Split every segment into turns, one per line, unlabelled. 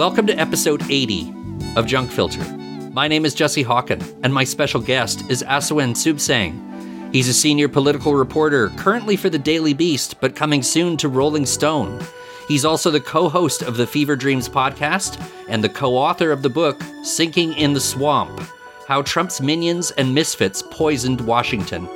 welcome to episode 80 of Junk Filter. My name is Jesse Hawken, and my special guest is Asawin Suebsaeng. He's a senior political reporter, currently for the Daily Beast, but coming soon to Rolling Stone. He's also the co host of the Fever Dreams podcast and the co author of the book Sinking in the Swamp How Trump's Minions and Misfits Poisoned Washington.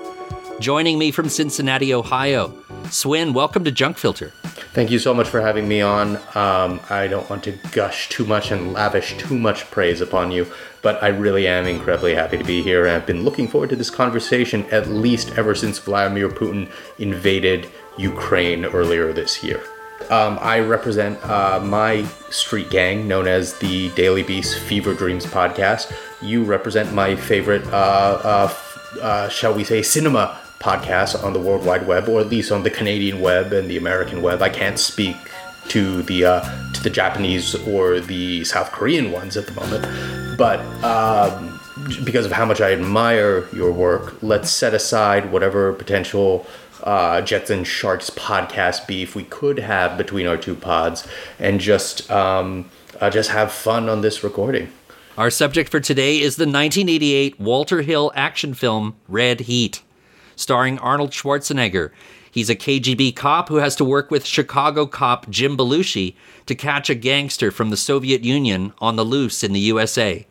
Joining me from Cincinnati, Ohio, Swin, welcome to Junk Filter.
Thank you so much for having me on. Um, I don't want to gush too much and lavish too much praise upon you, but I really am incredibly happy to be here. I've been looking forward to this conversation at least ever since Vladimir Putin invaded Ukraine earlier this year. Um, I represent uh, my street gang known as the Daily Beast Fever Dreams podcast. You represent my favorite, uh, uh, uh shall we say, cinema podcasts on the World Wide Web, or at least on the Canadian web and the American web. I can't speak to the uh, to the Japanese or the South Korean ones at the moment, but um, because of how much I admire your work, let's set aside whatever potential uh, Jets and Sharks podcast beef we could have between our two pods, and just um, uh, just have fun on this recording.
Our subject for today is the 1988 Walter Hill action film Red Heat starring Arnold Schwarzenegger. He's a KGB cop who has to work with Chicago cop Jim Belushi to catch a gangster from the Soviet Union on the loose in the USA.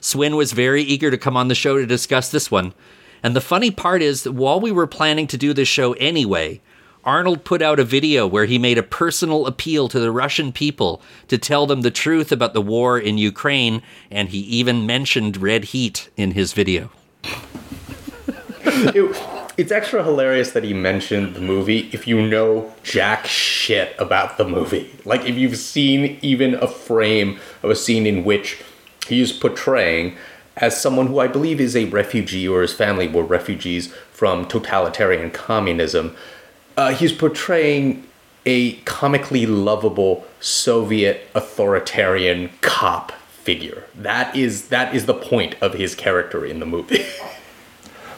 Swin was very eager to come on the show to discuss this one. And the funny part is that while we were planning to do this show anyway, Arnold put out a video where he made a personal appeal to the Russian people to tell them the truth about the war in Ukraine, and he even mentioned red heat in his video.
it's extra hilarious that he mentioned the movie if you know jack shit about the movie. Like if you've seen even a frame of a scene in which he is portraying as someone who I believe is a refugee or his family were refugees from totalitarian communism. Uh, he's portraying a comically lovable Soviet authoritarian cop figure. That is that is the point of his character in the movie.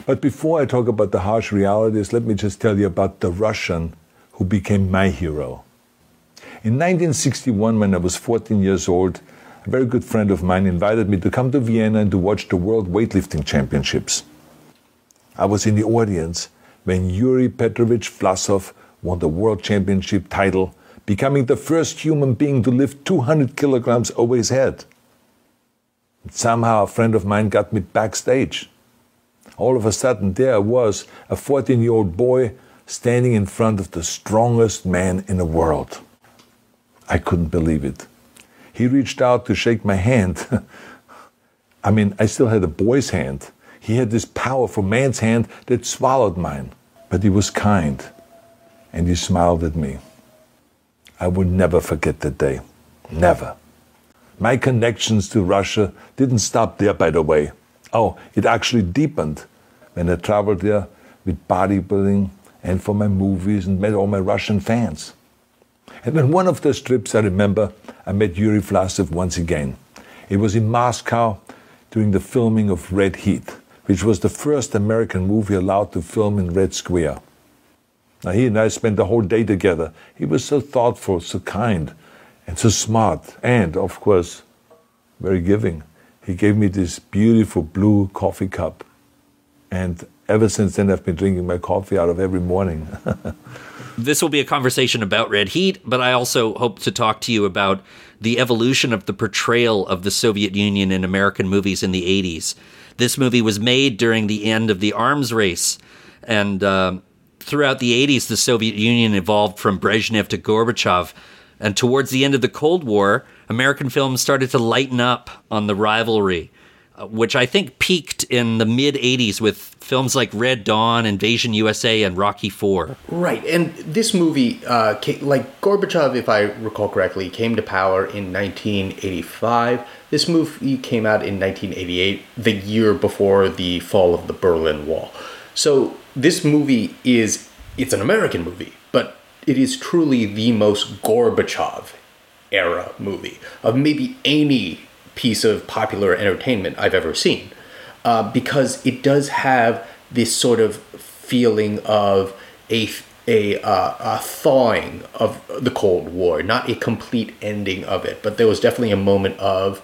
But before I talk about the harsh realities, let me just tell you about the Russian who became my hero. In 1961, when I was 14 years old, a very good friend of mine invited me to come to Vienna and to watch the World Weightlifting Championships. I was in the audience when Yuri Petrovich Vlasov won the World Championship title, becoming the first human being to lift 200 kilograms over his head. And somehow a friend of mine got me backstage all of a sudden there was a 14 year old boy standing in front of the strongest man in the world. I couldn't believe it. He reached out to shake my hand. I mean, I still had a boy's hand. He had this powerful man's hand that swallowed mine. But he was kind and he smiled at me. I will never forget that day. Never. My connections to Russia didn't stop there, by the way. Oh, it actually deepened when I traveled there with bodybuilding and for my movies and met all my Russian fans. And on one of those trips, I remember I met Yuri Vlasov once again. It was in Moscow during the filming of Red Heat, which was the first American movie allowed to film in Red Square. Now, he and I spent the whole day together. He was so thoughtful, so kind, and so smart, and, of course, very giving he gave me this beautiful blue coffee cup. And ever since then, I've been drinking my coffee out of every morning.
this will be a conversation about Red Heat, but I also hope to talk to you about the evolution of the portrayal of the Soviet Union in American movies in the 80s. This movie was made during the end of the arms race. And uh, throughout the 80s, the Soviet Union evolved from Brezhnev to Gorbachev. And towards the end of the Cold War, American films started to lighten up on the rivalry, uh, which I think peaked in the mid 80s with films like Red Dawn, Invasion USA, and Rocky Four.
Right. And this movie, uh, came, like Gorbachev, if I recall correctly, came to power in 1985. This movie came out in 1988, the year before the fall of the Berlin Wall. So this movie is, it's an American movie, but it is truly the most Gorbachev era movie of maybe any piece of popular entertainment I've ever seen. Uh, because it does have this sort of feeling of a a, uh, a thawing of the Cold War, not a complete ending of it, but there was definitely a moment of,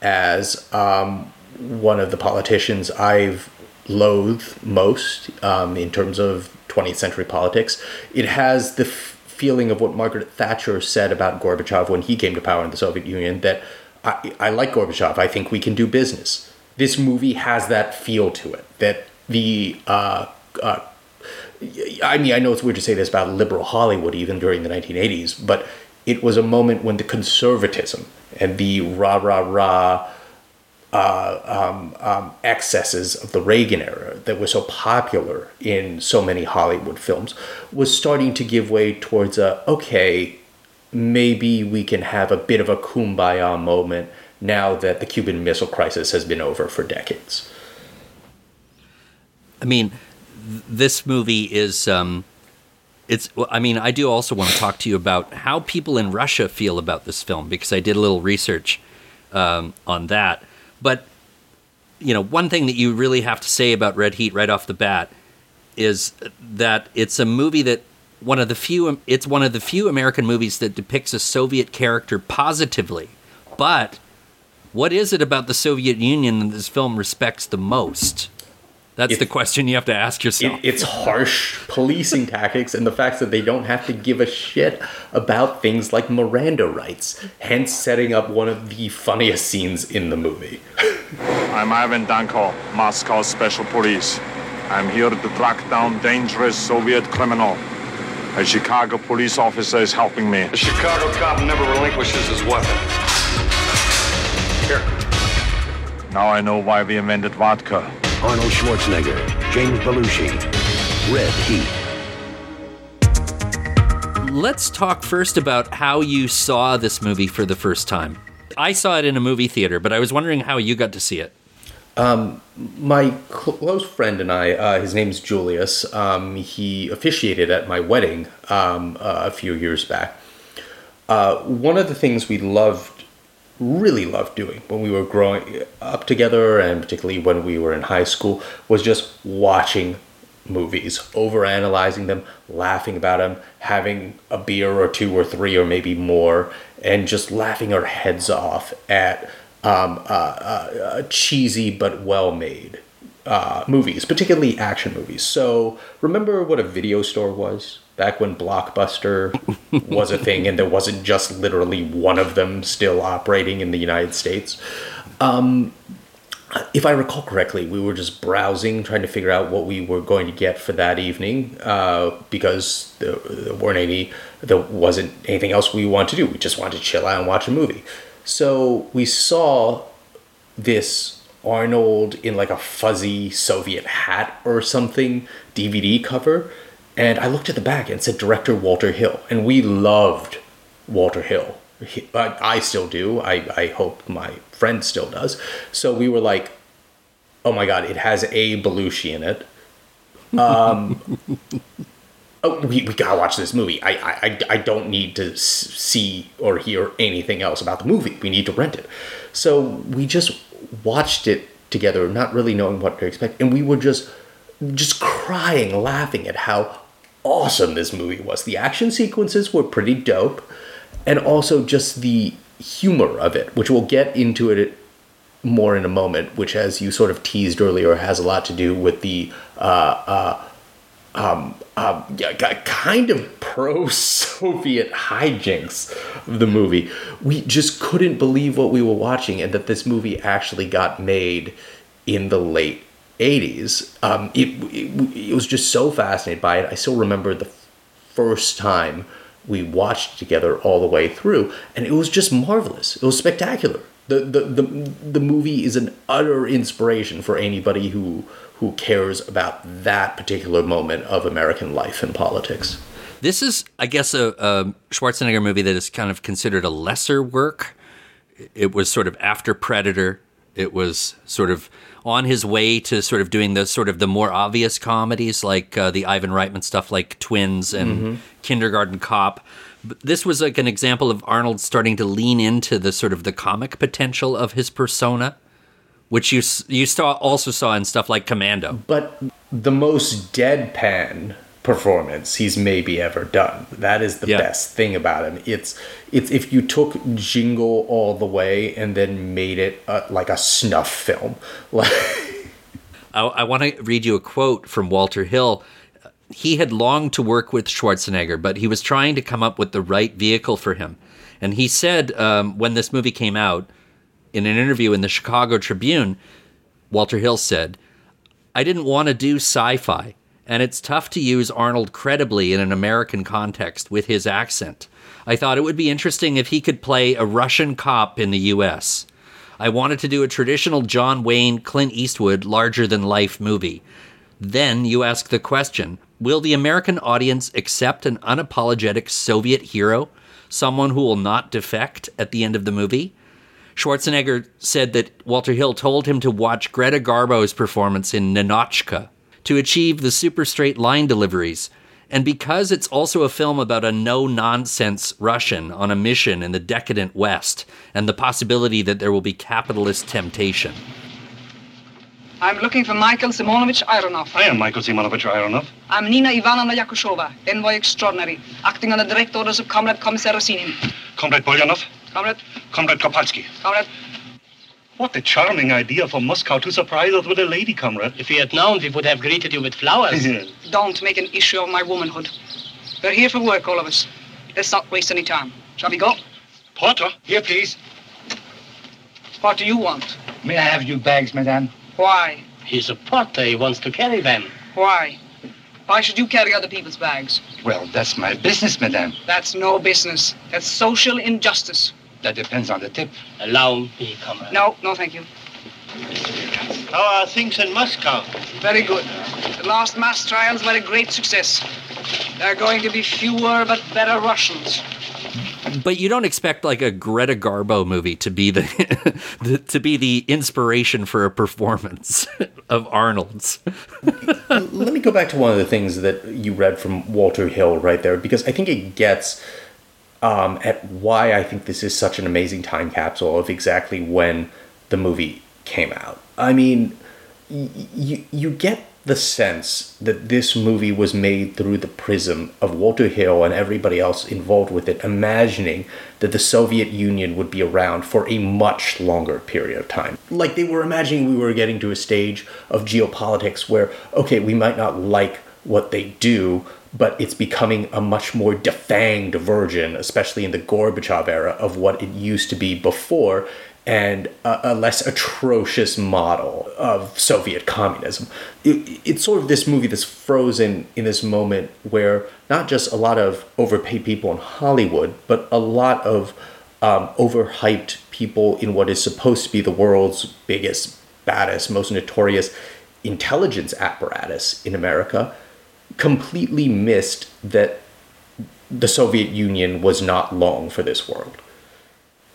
as um, one of the politicians I've loathed most um, in terms of 20th century politics, it has the f- feeling of what Margaret Thatcher said about Gorbachev when he came to power in the Soviet Union that I, I like Gorbachev, I think we can do business. This movie has that feel to it, that the uh, uh, I mean, I know it's weird to say this about liberal Hollywood even during the 1980s, but it was a moment when the conservatism and the rah rah rah uh, um, um, excesses of the Reagan era that were so popular in so many Hollywood films was starting to give way towards a okay, maybe we can have a bit of a kumbaya moment now that the Cuban Missile Crisis has been over for decades.
I mean, this movie is um, it's i mean i do also want to talk to you about how people in russia feel about this film because i did a little research um, on that but you know one thing that you really have to say about red heat right off the bat is that it's a movie that one of the few it's one of the few american movies that depicts a soviet character positively. But what is it about the soviet union that this film respects the most that's the question you have to ask yourself.
It, it's harsh policing tactics and the fact that they don't have to give a shit about things like Miranda rights, hence setting up one of the funniest scenes in the movie.
I'm Ivan Danko, Moscow Special Police. I'm here to track down dangerous Soviet criminal. A Chicago police officer is helping me.
A Chicago cop never relinquishes his weapon. Here.
Now I know why we invented vodka.
Arnold Schwarzenegger, James Belushi, Red Heat.
Let's talk first about how you saw this movie for the first time. I saw it in a movie theater, but I was wondering how you got to see it.
Um, my close friend and I, uh, his name's Julius, um, he officiated at my wedding um, uh, a few years back. Uh, one of the things we loved really loved doing when we were growing up together and particularly when we were in high school was just watching movies, over analyzing them, laughing about them, having a beer or two or three or maybe more, and just laughing our heads off at um, uh, uh, cheesy but well made uh, movies, particularly action movies. So, remember what a video store was? Back when Blockbuster was a thing and there wasn't just literally one of them still operating in the United States. Um, if I recall correctly, we were just browsing, trying to figure out what we were going to get for that evening, uh, because there, there, weren't any, there wasn't anything else we wanted to do. We just wanted to chill out and watch a movie. So we saw this Arnold in like a fuzzy Soviet hat or something DVD cover and I looked at the back and said director Walter Hill. And we loved Walter Hill. He, I, I still do. I, I hope my friend still does. So we were like, oh my God, it has a Belushi in it. Um, oh, we, we gotta watch this movie. I, I, I don't need to see or hear anything else about the movie. We need to rent it. So we just watched it together, not really knowing what to expect. And we were just just crying, laughing at how awesome this movie was. The action sequences were pretty dope, and also just the humor of it, which we'll get into it more in a moment, which, as you sort of teased earlier, has a lot to do with the uh, uh, um, uh, kind of pro Soviet hijinks of the movie. We just couldn't believe what we were watching, and that this movie actually got made in the late 80s, um, it, it, it, was just so fascinated by it. I still remember the first time we watched together all the way through, and it was just marvelous. It was spectacular. The, the, the, the movie is an utter inspiration for anybody who, who cares about that particular moment of American life and politics.
This is, I guess, a, a Schwarzenegger movie that is kind of considered a lesser work. It was sort of after Predator. It was sort of on his way to sort of doing the sort of the more obvious comedies like uh, the Ivan Reitman stuff, like Twins and mm-hmm. Kindergarten Cop. But this was like an example of Arnold starting to lean into the sort of the comic potential of his persona, which you you saw also saw in stuff like Commando.
But the most deadpan performance he's maybe ever done. That is the
Yeah.
best thing about him. It's it's if you took Jingle all the way and then made it uh, like a snuff film. Like
I, I want to read you a quote from Walter Hill. He had longed to work with Schwarzenegger, but he was trying to come up with the right vehicle for him. And he said um, when this movie came out, in an interview in the Chicago Tribune, Walter Hill said, I didn't want to do sci fi, and it's tough to use Arnold credibly in an American context with his accent. I thought it would be interesting if he could play a Russian cop in the US. I wanted to do a traditional John Wayne, Clint Eastwood, larger than life movie. Then you ask the question Will the American audience accept an unapologetic Soviet hero, someone who will not defect at the end of the movie? Schwarzenegger said that Walter Hill told him to watch Greta Garbo's performance in Ninotchka to achieve the super straight line deliveries. And because it's also a film about a no nonsense Russian on a mission in the decadent West and the possibility that there will be capitalist temptation.
I'm looking for Michael Simonovich Ironov.
I am Michael Simonovich Ironov.
I'm Nina Ivanovna Yakushova, envoy extraordinary, acting on the direct orders of Comrade Commissar Rosinin.
Comrade Polyanov.
Comrade,
Comrade Kopalski.
comrade,
What a charming idea for Moscow to surprise us with a lady, comrade.
If we had known, we would have greeted you with flowers.
don't make an issue of my womanhood. We're here for work, all of us. Let's not waste any time. Shall we go?
Porter.
Here, please.
What do you want?
May I have your bags, madame?
Why?
He's a porter. He wants to carry them.
Why? Why should you carry other people's bags?
Well, that's my business, madame.
That's no business. That's social injustice.
That depends on the tip. Allow me, comrade.
No, no, thank you.
How are things in Moscow?
Very good. The last mass trials were a great success. There are going to be fewer but better Russians.
But you don't expect like a Greta Garbo movie to be the, the to be the inspiration for a performance of Arnold's.
Let me go back to one of the things that you read from Walter Hill right there, because I think it gets um, at why I think this is such an amazing time capsule of exactly when the movie came out. I mean, y- you you get the sense that this movie was made through the prism of Walter Hill and everybody else involved with it, imagining that the Soviet Union would be around for a much longer period of time. Like they were imagining we were getting to a stage of geopolitics where, okay, we might not like what they do, but it's becoming a much more defanged version, especially in the Gorbachev era, of what it used to be before, and a, a less atrocious model of Soviet communism. It, it's sort of this movie that's frozen in this moment where not just a lot of overpaid people in Hollywood, but a lot of um, overhyped people in what is supposed to be the world's biggest, baddest, most notorious intelligence apparatus in America completely missed that the Soviet Union was not long for this world.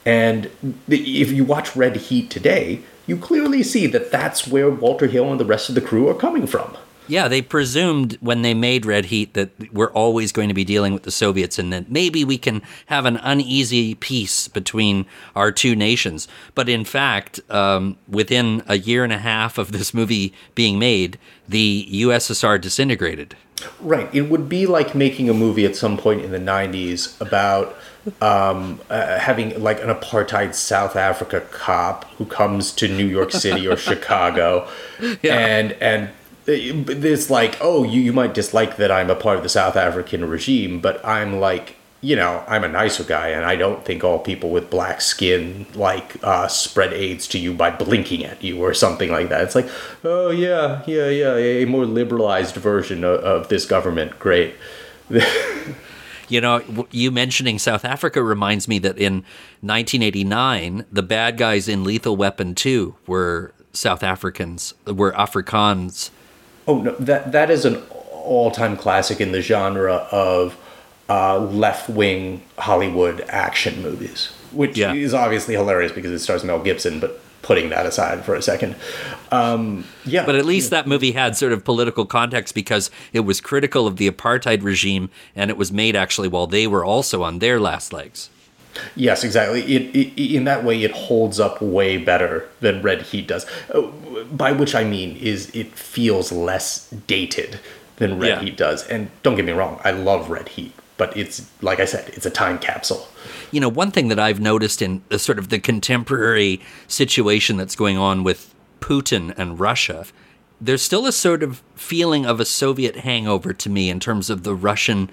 And if you watch Red Heat today, you clearly see that that's where Walter Hill and the rest of the crew are coming from.
Yeah, they presumed when they made Red Heat that we're always going to be dealing with the Soviets and that maybe we can have an uneasy peace between our two nations. But in fact, um, within a year and a half of this movie being made, the USSR disintegrated.
Right. It would be like making a movie at some point in the 90s about um, uh, having like an apartheid South Africa cop who comes to New York City or Chicago and and it's like, oh, you, you might dislike that I'm a part of the South African regime, but I'm like, you know, I'm a nicer guy, and I don't think all people with black skin like uh, spread AIDS to you by blinking at you or something like that. It's like, oh yeah, yeah, yeah, a more liberalized version of, of this government. Great.
You know, you mentioning South Africa reminds me that in 1989, the bad guys in Lethal Weapon 2 were South Africans, were Afrikaans.
Oh no, that that is an all-time classic in the genre of uh, left-wing Hollywood action movies, which
Yeah.
is obviously hilarious because it stars Mel Gibson. But putting that aside for a second, um, yeah.
But at least that movie had sort of political context because it was critical of the apartheid regime and it was made actually while they were also on their last legs.
Yes, exactly. It, it in that way it holds up way better than Red Heat does. Uh, By which I mean is it feels less dated than Red
Yeah.
Heat does. And don't get me wrong, I love Red Heat, but it's like I said, it's a time capsule.
You know, one thing that I've noticed in the sort of the contemporary situation that's going on with Putin and Russia, there's still a sort of feeling of a Soviet hangover to me in terms of the Russian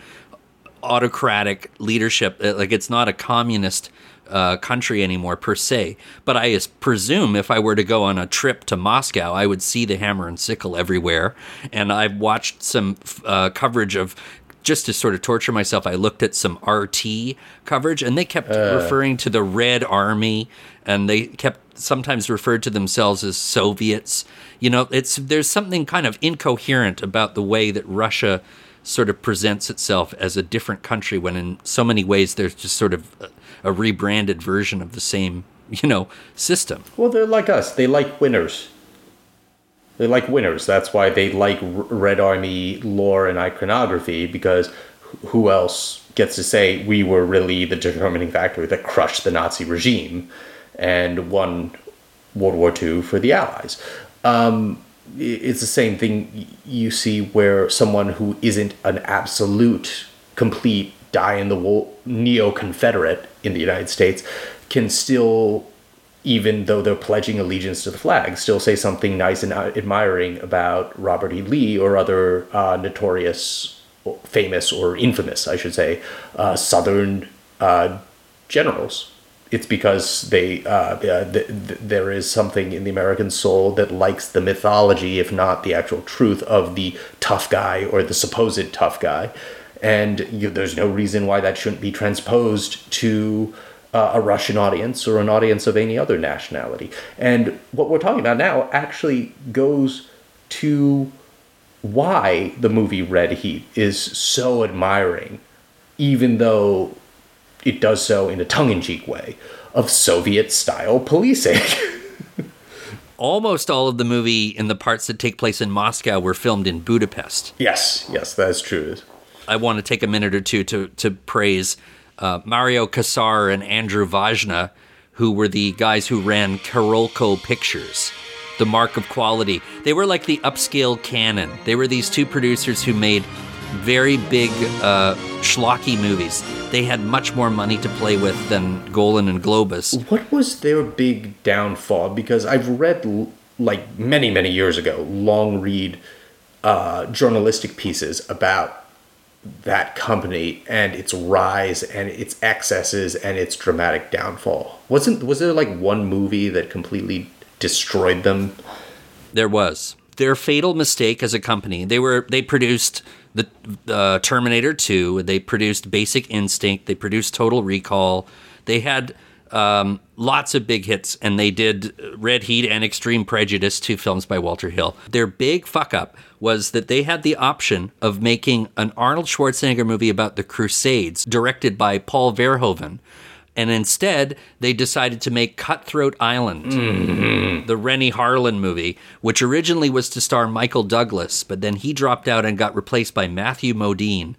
autocratic leadership. Uh, Like it's not a communist uh, country anymore per se. But I presume if I were to go on a trip to Moscow, I would see the hammer and sickle everywhere. And I've watched some uh, coverage of. Just to sort of torture myself, I looked at some RT coverage, and they kept referring to the Red Army, and they kept sometimes referred to themselves as Soviets. You know, it's there's something kind of incoherent about the way that Russia sort of presents itself as a different country when in so many ways there's just sort of a, a rebranded version of the same you know system
Well, they're like us. They like winners. They like winners. That's why they like Red Army lore and iconography because who else gets to say we were really the determining factor that crushed the Nazi regime and won World War II for the Allies? Um, it's the same thing you see where someone who isn't an absolute, complete die in the wool neo Confederate in the United States can still even though they're pledging allegiance to the flag, still say something nice and admiring about Robert E. Lee or other uh, notorious, famous, or infamous, I should say, uh, Southern uh, generals. It's because they uh, uh, th- th- there is something in the American soul that likes the mythology, if not the actual truth, of the tough guy or the supposed tough guy, and you, there's no reason why that shouldn't be transposed to uh, a Russian audience or an audience of any other nationality. And what we're talking about now actually goes to why the movie Red Heat is so admiring, even though it does so in a tongue in cheek way, of Soviet style policing.
almost all of the movie in the parts that take place in moscow were filmed in budapest
yes, yes, that's true.
i want to take a minute or two to, to praise uh, mario Kassar and andrew vajna who were the guys who ran carolco pictures the mark of quality they were like the upscale canon they were these two producers who made very big uh, schlocky movies they had much more money to play with than golan and globus
What was their big downfall? Because I've read, like many, many years ago, long read uh, journalistic pieces about that company and its rise and its excesses and its dramatic downfall. Wasn't was there like one movie that completely destroyed them?
There was their fatal mistake as a company. They were they produced the uh, Terminator 2. They produced Basic Instinct. They produced Total Recall. They had um, lots of big hits, and they did Red Heat and Extreme Prejudice, two films by Walter Hill. Their big fuck up was that they had the option of making an Arnold Schwarzenegger movie about the Crusades, directed by Paul Verhoeven. And instead, they decided to make Cutthroat Island, mm-hmm. the Renny Harlin movie, which originally was to star Michael Douglas, but then he dropped out and got replaced by Matthew Modine.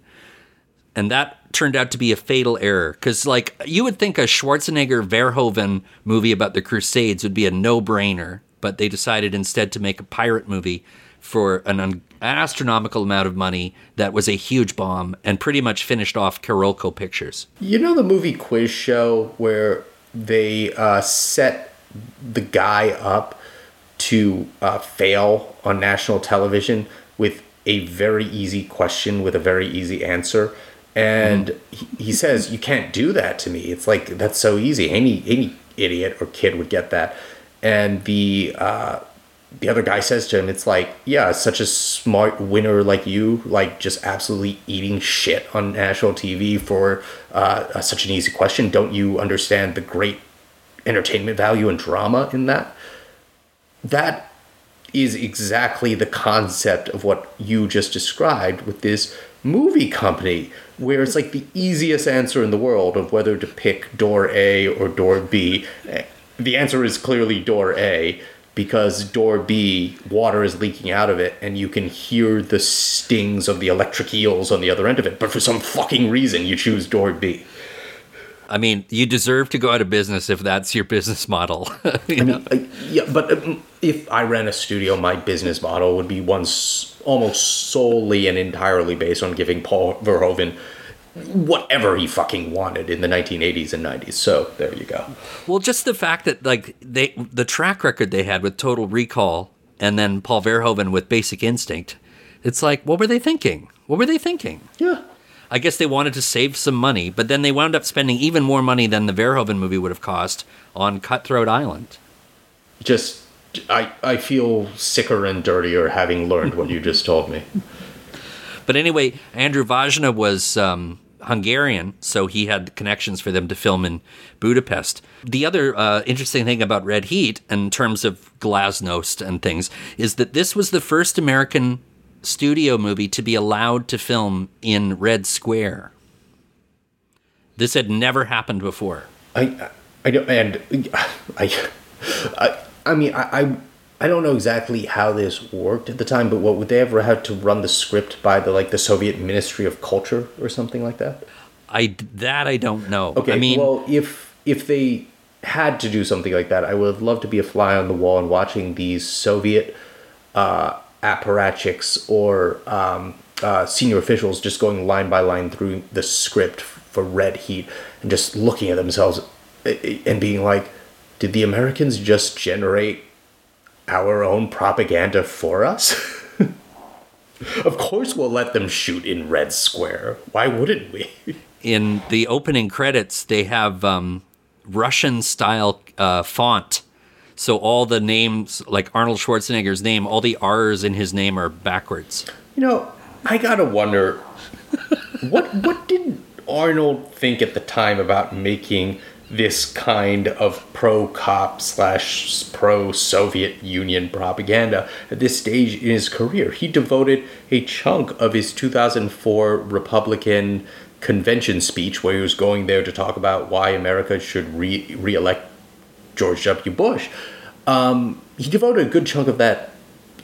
And that turned out to be a fatal error because, like, you would think a Schwarzenegger Verhoeven movie about the Crusades would be a no brainer, but they decided instead to make a pirate movie for an un- astronomical amount of money that was a huge bomb and pretty much finished off Carolco Pictures.
You know the movie Quiz Show where they uh, set the guy up to uh, fail on national television with a very easy question with a very easy answer, and he, he says, "You can't do that to me." It's like that's so easy. Any any idiot or kid would get that, and the. Uh, the other guy says to him, it's like, yeah, such a smart winner like you, like just absolutely eating shit on national TV for uh, such an easy question. Don't you understand the great entertainment value and drama in that? That is exactly the concept of what you just described with this movie company, where it's like the easiest answer in the world of whether to pick door A or door B. The answer is clearly door A because door B, water is leaking out of it, and you can hear the stings of the electric eels on the other end of it. But for some fucking reason, you choose door B.
I mean, you deserve to go out of business if that's your business model. you
I
know?
mean, uh, yeah, but um, if I ran a studio, my business model would be one s- almost solely and entirely based on giving Paul Verhoeven whatever he fucking wanted in the 1980s and 90s. So there you go.
Well, just the fact that like they the track record they had with Total Recall and then Paul Verhoeven with Basic Instinct, it's like what were they thinking? What were they thinking?
Yeah.
I guess they wanted to save some money, but then they wound up spending even more money than the Verhoeven movie would have cost on Cutthroat Island.
Just, I, I feel sicker and dirtier having learned what you just told me.
But anyway, Andrew Vajna was um, Hungarian, so he had connections for them to film in Budapest. The other uh, interesting thing about Red Heat, in terms of Glasnost and things, is that this was the first American studio movie to be allowed to film in Red Square. This had never happened before.
I, I don't, and I, I, I mean, I, I, don't know exactly how this worked at the time, but what would they ever have to run the script by the like the Soviet Ministry of Culture or something like that?
I that I don't know.
Okay,
I mean,
well, if if they had to do something like that, I would have loved to be a fly on the wall and watching these Soviet uh, apparatchiks or um, uh, senior officials just going line by line through the script for Red Heat and just looking at themselves uh, and being like, "Did the Americans just generate our own propaganda for us?" of course, we'll let them shoot in Red Square. Why wouldn't we?
in the opening credits, they have um, Russian style uh, font. So all the names, like Arnold Schwarzenegger's name, all the R's in his name are backwards.
You know, I gotta wonder what what did Arnold think at the time about making this kind of pro cop slash pro Soviet Union propaganda at this stage in his career? He devoted a chunk of his 2004 Republican convention speech, where he was going there to talk about why America should re re-elect George W. Bush. Um, he devoted a good chunk of that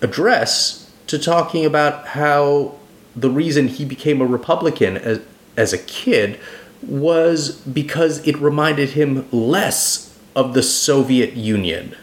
address to talking about how the reason he became a Republican as, as a kid was because it reminded him less of the Soviet Union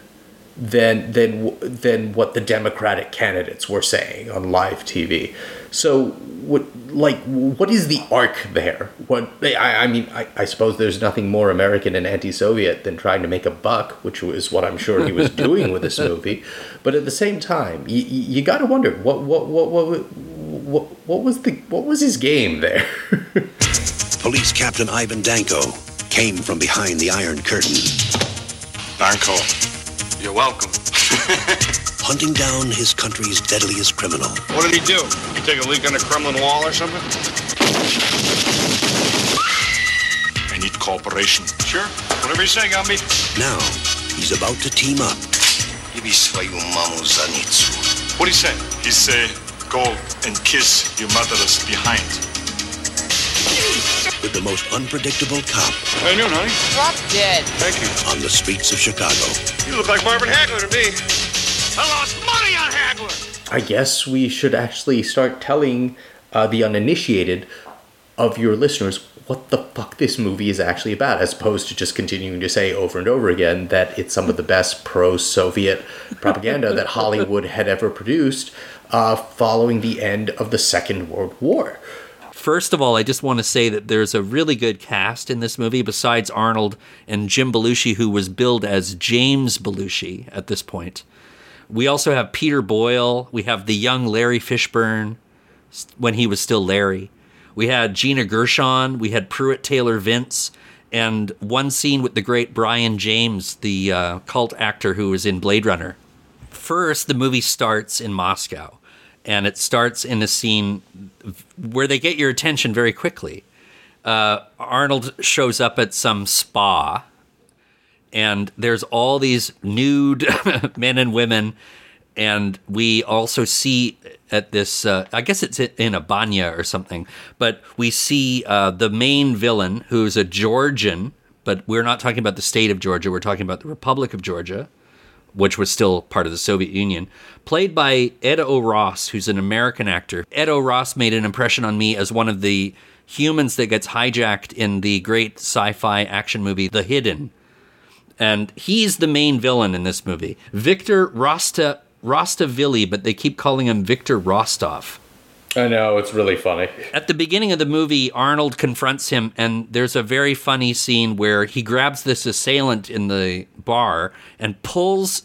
than than than what the Democratic candidates were saying on live TV. So what like what is the arc there? What I, I mean I, I suppose there's nothing more American and anti-Soviet than trying to make a buck, which was what I'm sure he was doing with this movie. But at the same time, you, you got to wonder what what what what what what was the what was his game there?
Police Captain Ivan Danko came from behind the Iron Curtain.
Danko, you're welcome.
hunting down his country's deadliest criminal.
What did he do? He take a leak on the Kremlin wall or something?
I need cooperation.
Sure, whatever you say, me
Now, he's about to team up.
What do you say?
He say, go and kiss your mother's behind
with the most unpredictable cop
How you doing, honey?
Drop dead.
Thank you.
on the streets of Chicago.
You look like Marvin Hagler to me. I lost money on Hagler.
I guess we should actually start telling uh, the uninitiated of your listeners what the fuck this movie is actually about, as opposed to just continuing to say over and over again that it's some of the best pro Soviet propaganda that Hollywood had ever produced uh, following the end of the Second World War.
First of all, I just want to say that there's a really good cast in this movie besides Arnold and Jim Belushi, who was billed as James Belushi at this point. We also have Peter Boyle. We have the young Larry Fishburne when he was still Larry. We had Gina Gershon. We had Pruitt Taylor Vince. And one scene with the great Brian James, the uh, cult actor who was in Blade Runner. First, the movie starts in Moscow, and it starts in a scene where they get your attention very quickly. Uh, Arnold shows up at some spa, and there's all these nude men and women, and we also see at this. Uh, I guess it's in a banya or something, but we see uh, the main villain, who's a Georgian, but we're not talking about the state of Georgia. We're talking about the Republic of Georgia which was still part of the Soviet Union, played by Ed O'Ross, who's an American actor. Ed O'Ross made an impression on me as one of the humans that gets hijacked in the great sci-fi action movie The Hidden. And he's the main villain in this movie. Victor Rosta Rostavili, but they keep calling him Victor Rostov.
I know, it's really funny.
At the beginning of the movie, Arnold confronts him, and there's a very funny scene where he grabs this assailant in the bar and pulls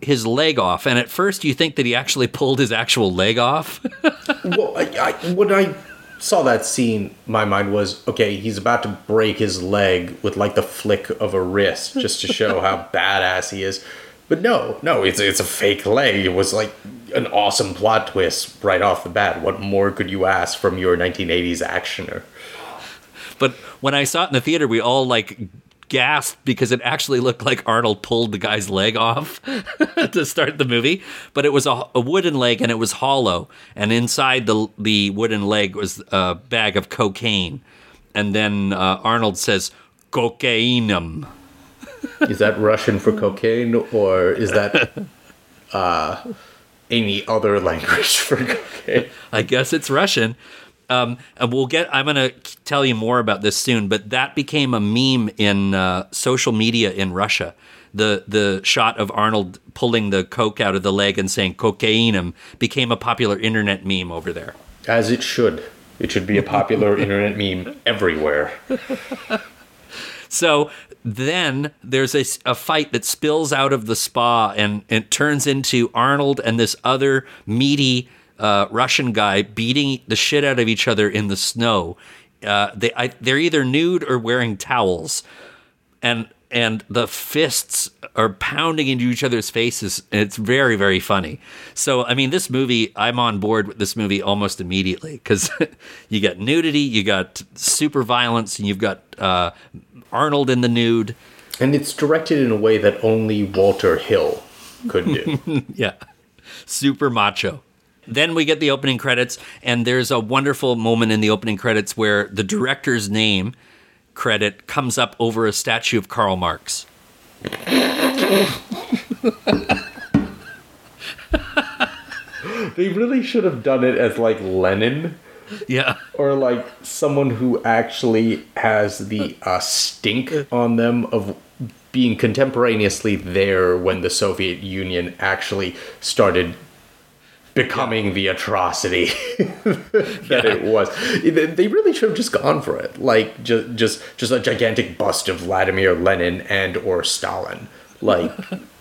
his leg off. And at first, you think that he actually pulled his actual leg off.
well, I, I, when I saw that scene, my mind was okay, he's about to break his leg with like the flick of a wrist just to show how badass he is. But no, no, it's it's a fake leg. It was like an awesome plot twist right off the bat. What more could you ask from your 1980s actioner?
But when I saw it in the theater, we all like gasped because it actually looked like Arnold pulled the guy's leg off to start the movie. But it was a, a, wooden leg and it was hollow, and inside the the wooden leg was a bag of cocaine. And then uh, Arnold says, "Cocainum."
is that Russian for cocaine, or is that uh, any other language for cocaine?
I guess it's Russian. Um, and we'll get. I'm going to tell you more about this soon, but that became a meme in uh, social media in Russia. The the shot of Arnold pulling the coke out of the leg and saying "cocainum" became a popular internet meme over there.
As it should. It should be a popular internet meme everywhere.
So then there's a, a, fight that spills out of the spa and it turns into Arnold and this other meaty uh, Russian guy beating the shit out of each other in the snow. Uh, they I, they're either nude or wearing towels, and and the fists are pounding into each other's faces. it's very very funny. So I mean, this movie, I'm on board with this movie almost immediately because you got nudity, you got super violence, and you've got uh, Arnold in the nude.
And it's directed in a way that only Walter Hill could do.
yeah. Super macho. Then we get the opening credits, and there's a wonderful moment in the opening credits where the director's name credit comes up over a statue of Karl Marx.
they really should have done it as like Lenin
yeah.
Or like someone who actually has the uh, stink on them of being contemporaneously there when the Soviet Union actually started becoming yeah. the atrocity that yeah. it was. They really should have just gone for it, like just just just a gigantic bust of Vladimir Lenin and or Stalin, like.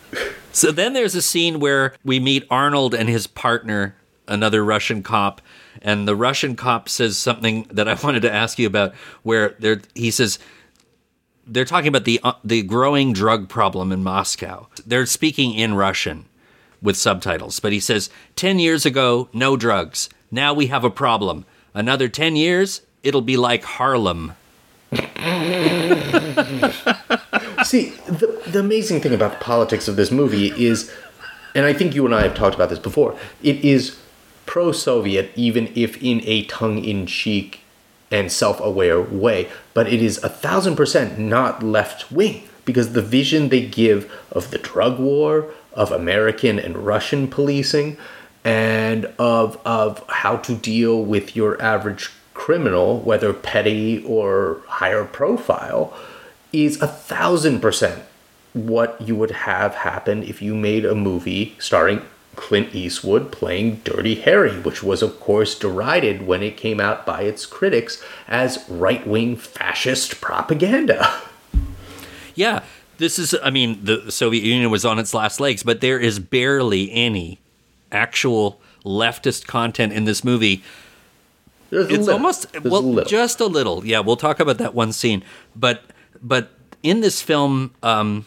so then there's a scene where we meet Arnold and his partner, another Russian cop, and the Russian cop says something that I wanted to ask you about, where there he says they're talking about the uh, the growing drug problem in Moscow. They're speaking in Russian with subtitles, but he says 10 years ago no drugs. Now we have a problem. Another 10 years it'll be like Harlem.
See, the the amazing thing about the politics of this movie is and I think you and I have talked about this before. It is pro Soviet, even if in a tongue in cheek and self aware way, but it is a thousand percent not left wing because the vision they give of the drug war, of American and Russian policing, and of, of how to deal with your average criminal, whether petty or higher profile, is a thousand percent what you would have happen if you made a movie starring Clint Eastwood playing Dirty Harry, which was, of course, derided when it came out by its critics as right wing fascist propaganda.
Yeah, this is, I mean, the Soviet Union was on its last legs, but there is barely any actual leftist content in this movie.
There's
it's almost, There's well, a just a little. Yeah, we'll talk about that one scene. But, but in this film, um,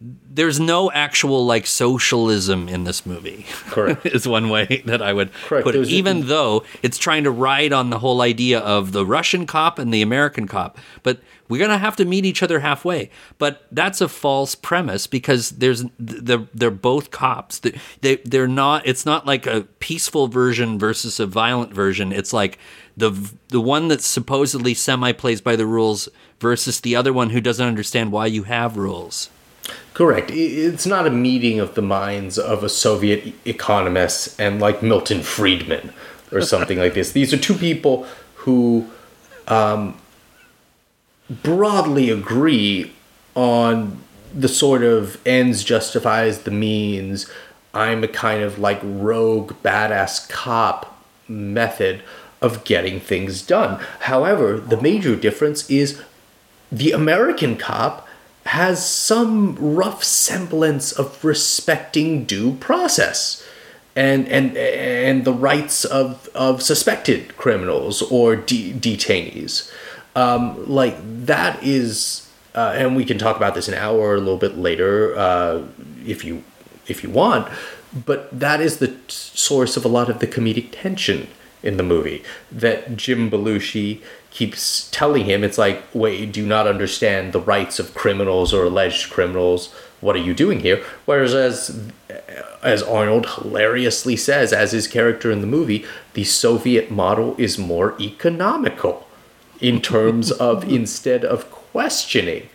there's no actual like socialism in this movie.
Correct.
is one way that I would
Correct.
put it. There's even a- though it's trying to ride on the whole idea of the Russian cop and the American cop. But we're gonna have to meet each other halfway. But that's a false premise because there's they're, they're both cops. They they're not. It's not like a peaceful version versus a violent version. It's like the the one that supposedly semi plays by the rules versus the other one who doesn't understand why you have rules.
Correct. It's not a meeting of the minds of a Soviet economist and like Milton Friedman or something like this. These are two people who um, broadly agree on the sort of ends justifies the means. I'm a kind of like rogue badass cop method of getting things done. However, the major difference is the American cop has some rough semblance of respecting due process and and and the rights of of suspected criminals or de- detainees. Um, like that is, uh, and we can talk about this an hour a little bit later uh, if you if you want. But that is the t- source of a lot of the comedic tension in the movie that Jim Belushi keeps telling him. It's like, wait, you do not understand the rights of criminals or alleged criminals. What are you doing here? Whereas, as, as Arnold hilariously says, as his character in the movie, the Soviet model is more economical in terms of instead of questioning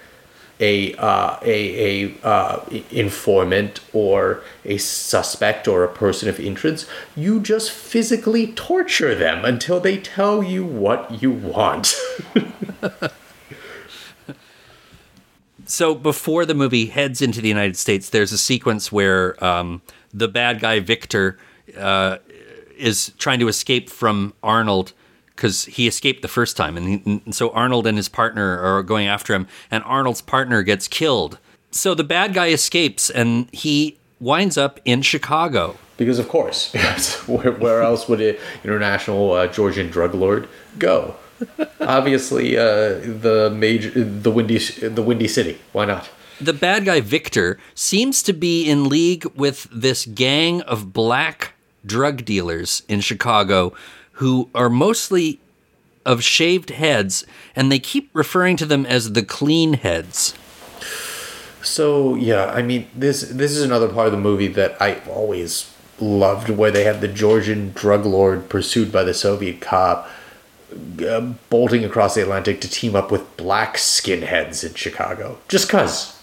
a uh, a, a uh, informant or a suspect or a person of interest, you just physically torture them until they tell you what you want.
so before the movie heads into the United States, there's a sequence where um, the bad guy Victor uh, is trying to escape from Arnold because he escaped the first time, and, he, and, so Arnold and his partner are going after him, and Arnold's partner gets killed. So the bad guy escapes, and he winds up in Chicago.
Because of course, because where, where else would an international uh, Georgian drug lord go? Obviously, uh, the major, the windy, the windy city. Why not?
The bad guy Victor seems to be in league with this gang of black drug dealers in Chicago who are mostly of shaved heads, and they keep referring to them as the clean heads.
So yeah, I mean this this is another part of the movie that I always loved, where they have the Georgian drug lord pursued by the Soviet cop. Uh, bolting across the Atlantic to team up with black skinheads in Chicago. Just cuz.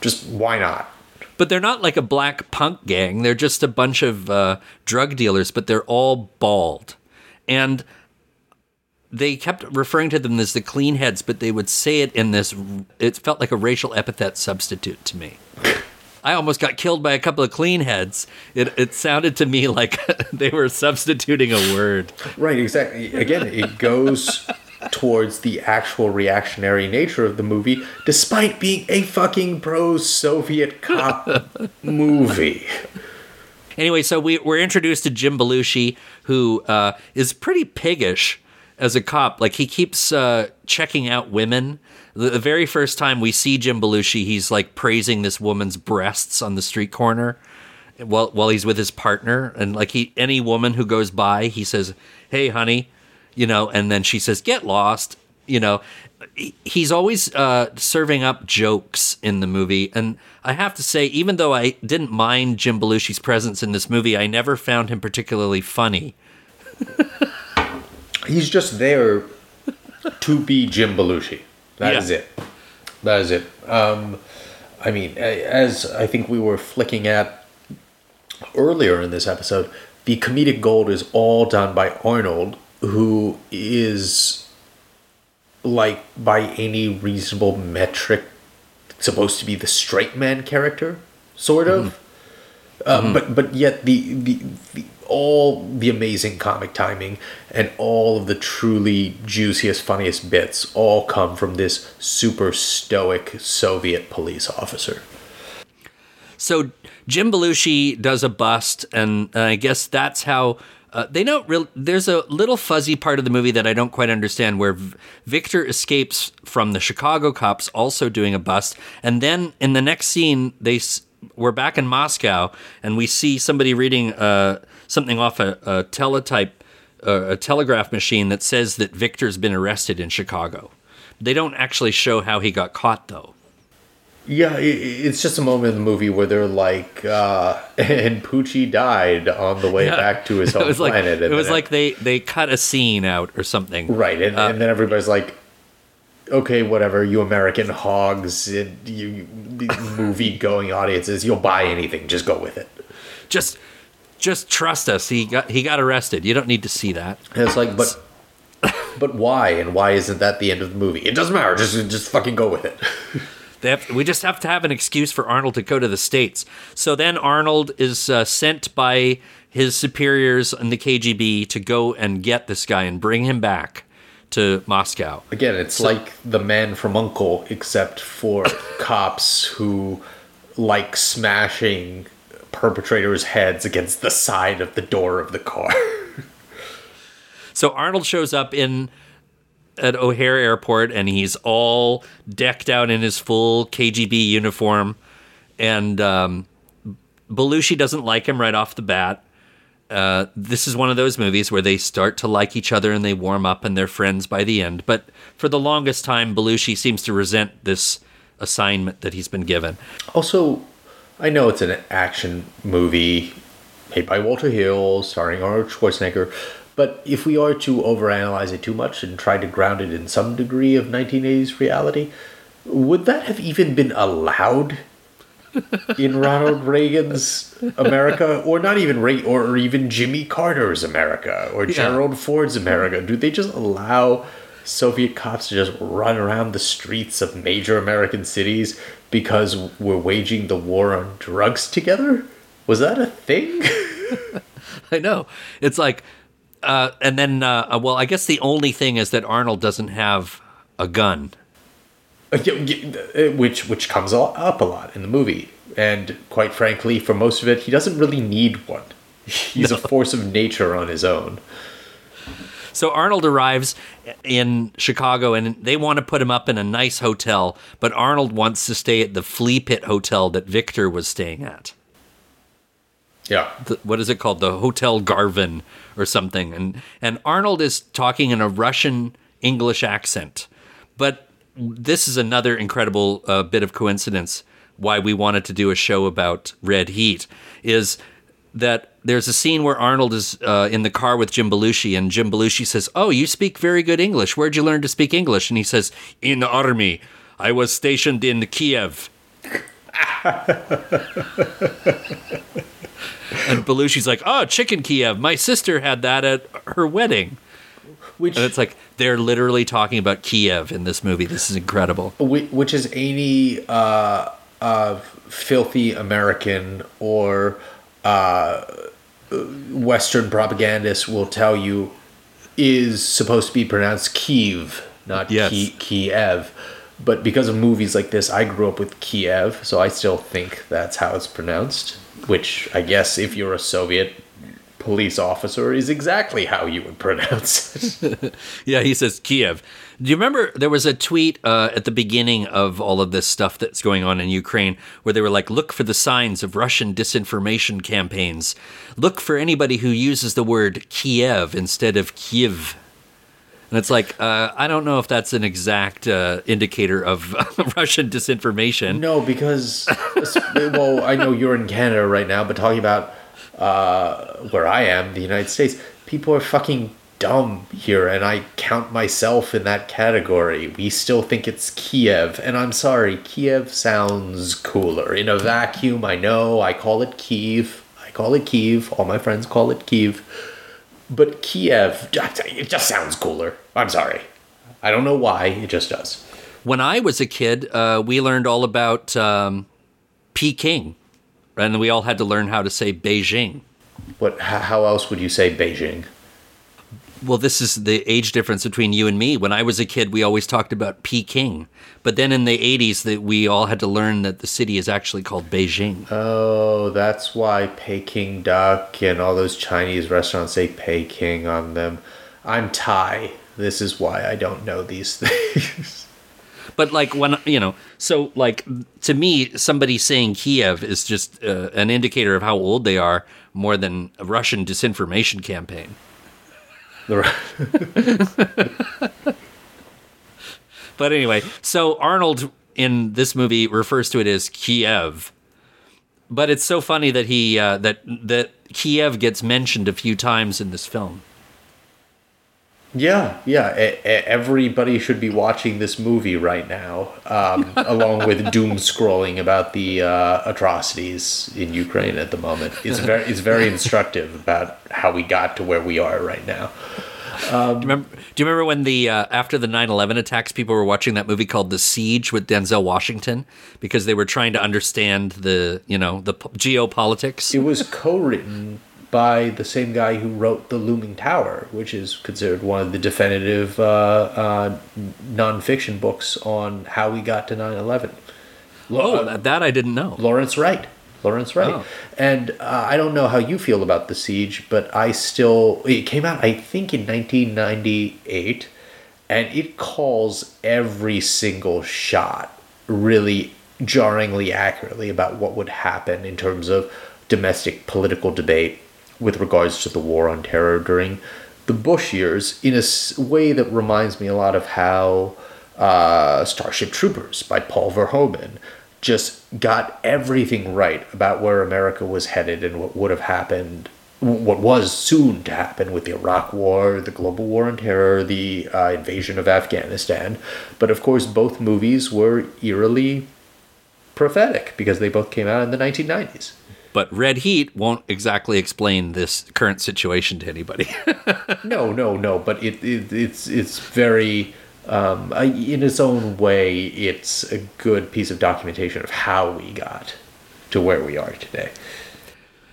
Just why not?
But they're not like a black punk gang. They're just a bunch of uh, drug dealers, but they're all bald and they kept referring to them as the clean heads, but they would say it in this. It felt like a racial epithet substitute to me. I almost got killed by a couple of clean heads. It, it sounded to me like they were substituting a word.
Right, exactly. Again, it goes towards the actual reactionary nature of the movie, despite being a fucking pro Soviet cop movie.
Anyway, so we, we're introduced to Jim Belushi, who uh, is pretty piggish as a cop. Like he keeps uh, checking out women. The, the, very first time we see Jim Belushi, he's like praising this woman's breasts on the street corner while while he's with his partner. And like he, any woman who goes by, he says, "Hey, honey," you know, and then she says, "Get lost." You know, he's always uh, serving up jokes in the movie, and I have to say, even though I didn't mind Jim Belushi's presence in this movie, I never found him particularly funny.
he's just there to be Jim Belushi. That yeah. is it. That is it. Um, I mean, as I think we were flicking at earlier in this episode, the comedic gold is all done by Arnold, who is like by any reasonable metric supposed to be the straight man character sort of mm-hmm. Um, mm-hmm. but but yet the, the, the all the amazing comic timing and all of the truly juiciest funniest bits all come from this super stoic soviet police officer
so jim belushi does a bust and i guess that's how uh, they don't real. There's a little fuzzy part of the movie that I don't quite understand, where v- Victor escapes from the Chicago cops, also doing a bust, and then in the next scene, they s- we're back in Moscow, and we see somebody reading uh, something off a, a teletype, uh, a telegraph machine that says that Victor's been arrested in Chicago. They don't actually show how he got caught, though.
Yeah, it's just a moment in the movie where they're like, uh, and Poochie died on the way yeah. back to his home
it was
planet.
Like, it was like they, they cut a scene out or something.
Right, and, uh, and then everybody's like, okay, whatever, you American hogs, you movie going audiences, you'll buy anything, just go with it.
Just just trust us. He got he got arrested. You don't need to see that.
And it's like, but But why? And why isn't that the end of the movie? It doesn't matter. Just just fucking go with it.
They have, we just have to have an excuse for Arnold to go to the States. So then Arnold is uh, sent by his superiors in the KGB to go and get this guy and bring him back to Moscow.
Again, it's like the man from Uncle, except for cops who like smashing perpetrators' heads against the side of the door of the car.
So Arnold shows up in at O'Hare Airport and he's all decked out in his full KGB uniform. And um, Belushi doesn't like him right off the bat. Uh, this is one of those movies where they start to like each other and they warm up and they're friends by the end. But for the longest time, Belushi seems to resent this assignment that he's been given.
Also, I know it's an action movie made by Walter Hill, starring Arnold Schwarzenegger, but if we are to overanalyze it too much and try to ground it in some degree of 1980s reality, would that have even been allowed in Ronald Reagan's America, or not even Ray, or even Jimmy Carter's America, or Gerald Ford's America? Do they just allow Soviet cops to just run around the streets of major American cities because we're waging the war on drugs together? Was that a thing?
I know. It's like, uh, and then, uh, well, I guess the only thing is that Arnold doesn't have a gun.
Uh, uh, which which comes up a lot in the movie, and quite frankly, for most of it, he doesn't really need one. He's a force of nature on his own.
So Arnold arrives in Chicago and they want to put him up in a nice hotel, but Arnold wants to stay at the Flea Pit Hotel that Victor was staying at.
Yeah.
The, what is it called? The Hotel Garvin or something. And and Arnold is talking in a Russian English accent. But this is another incredible uh, bit of coincidence why we wanted to do a show about Red Heat is that there's a scene where Arnold is uh, in the car with Jim Belushi, and Jim Belushi says, "Oh, you speak very good English. Where'd you learn to speak English?" And he says, "In the army. I was stationed in Kiev." And Belushi's like, "Oh, chicken Kiev. My sister had that at her wedding."
Which
and it's like they're literally talking about Kiev in this movie. This is incredible.
Which is any uh, uh, filthy American or uh, Western propagandist will tell you is supposed to be pronounced Kiev, not
Yes.
Ki- Kiev. But because of movies like this, I grew up with Kiev, so I still think that's how it's pronounced. Which I guess, if you're a Soviet police officer, is exactly how you would pronounce it.
Yeah, he says Kiev. Do you remember there was a tweet uh, at the beginning of all of this stuff that's going on in Ukraine where they were like, look for the signs of Russian disinformation campaigns. Look for anybody who uses the word Kiev instead of Kiev. And it's like, uh, I don't know if that's an exact uh, indicator of Russian disinformation.
No, because well, I know you're in Canada right now, but talking about uh, where I am, the United States, people are fucking dumb here, and I count myself in that category. We still think it's Kiev, and I'm sorry, Kiev sounds cooler. In a vacuum, I know I call it Kiev. I call it Kiev. All my friends call it Kiev. But Kiev, it just sounds cooler. I'm sorry. I don't know why, it just does.
When I was a kid, uh, we learned all about um, Peking, and we all had to learn how to say Beijing.
What? How else would you say Beijing?
Well, this is the age difference between you and me. When I was a kid, we always talked about Peking, but then in the '80s, that we all had to learn that the city is actually called Beijing.
Oh, that's why Peking duck and all those Chinese restaurants say Peking on them. I'm Thai. This is why I don't know these things.
But like when you know, so like to me, somebody saying Kiev is just uh, an indicator of how old they are, more than a Russian disinformation campaign. But anyway, so Arnold in this movie refers to it as Kiev. But it's so funny that he uh, that that Kiev gets mentioned a few times in this film.
Yeah, yeah. E- e- everybody should be watching this movie right now, um, along with doom scrolling about the uh, atrocities in Ukraine at the moment. It's very, it's very instructive about how we got to where we are right now.
do, you remember, do you remember when the uh, after the 9-11 attacks people were watching that movie called the siege with denzel washington because they were trying to understand the you know the p- geopolitics
It was co-written by the same guy who wrote The Looming Tower, which is considered one of the definitive uh, uh, nonfiction books on how we got to 9/11.
oh that, that i didn't know
Lawrence Wright. Lawrence Wright.
Oh.
And uh, I don't know how you feel about The Siege, but I still. It came out, I think, in 1998, and it calls every single shot really jarringly accurately about what would happen in terms of domestic political debate with regards to the war on terror during the Bush years in a way that reminds me a lot of how uh, Starship Troopers by Paul Verhoeven just got everything right about where America was headed and what would have happened, what was soon to happen with the Iraq War, the global war on terror, the uh, invasion of Afghanistan. But of course, both movies were eerily prophetic because they both came out in the 1990s.
But red heat won't exactly explain this current situation to anybody
no, no, no. But it, it it's it's very um, uh, in its own way. It's a good piece of documentation of how we got to where we are today.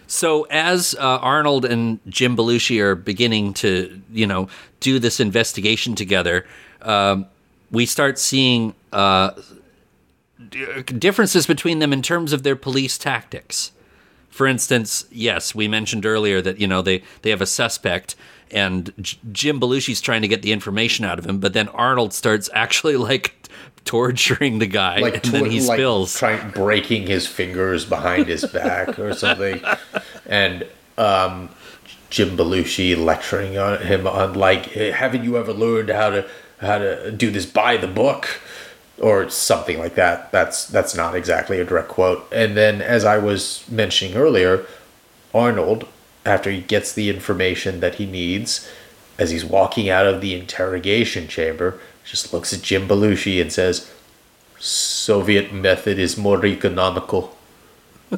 So as uh, Arnold and Jim Belushi are beginning to, you know, do this investigation together, um, we start seeing uh, differences between them in terms of their police tactics. For instance, yes, we mentioned earlier that you know they they have a suspect, and J- Jim Belushi's trying to get the information out of him, but then Arnold starts actually like torturing the guy, and then he
like
spills.
trying breaking his fingers behind his back or something, and um, Jim Belushi lecturing on him on like, haven't you ever learned how to how to do this by the book? Or something like that. That's that's not exactly a direct quote. And then, as I was mentioning earlier, Arnold, after he gets the information that he needs, as he's walking out of the interrogation chamber, just looks at Jim Belushi and says, Soviet method is more economical.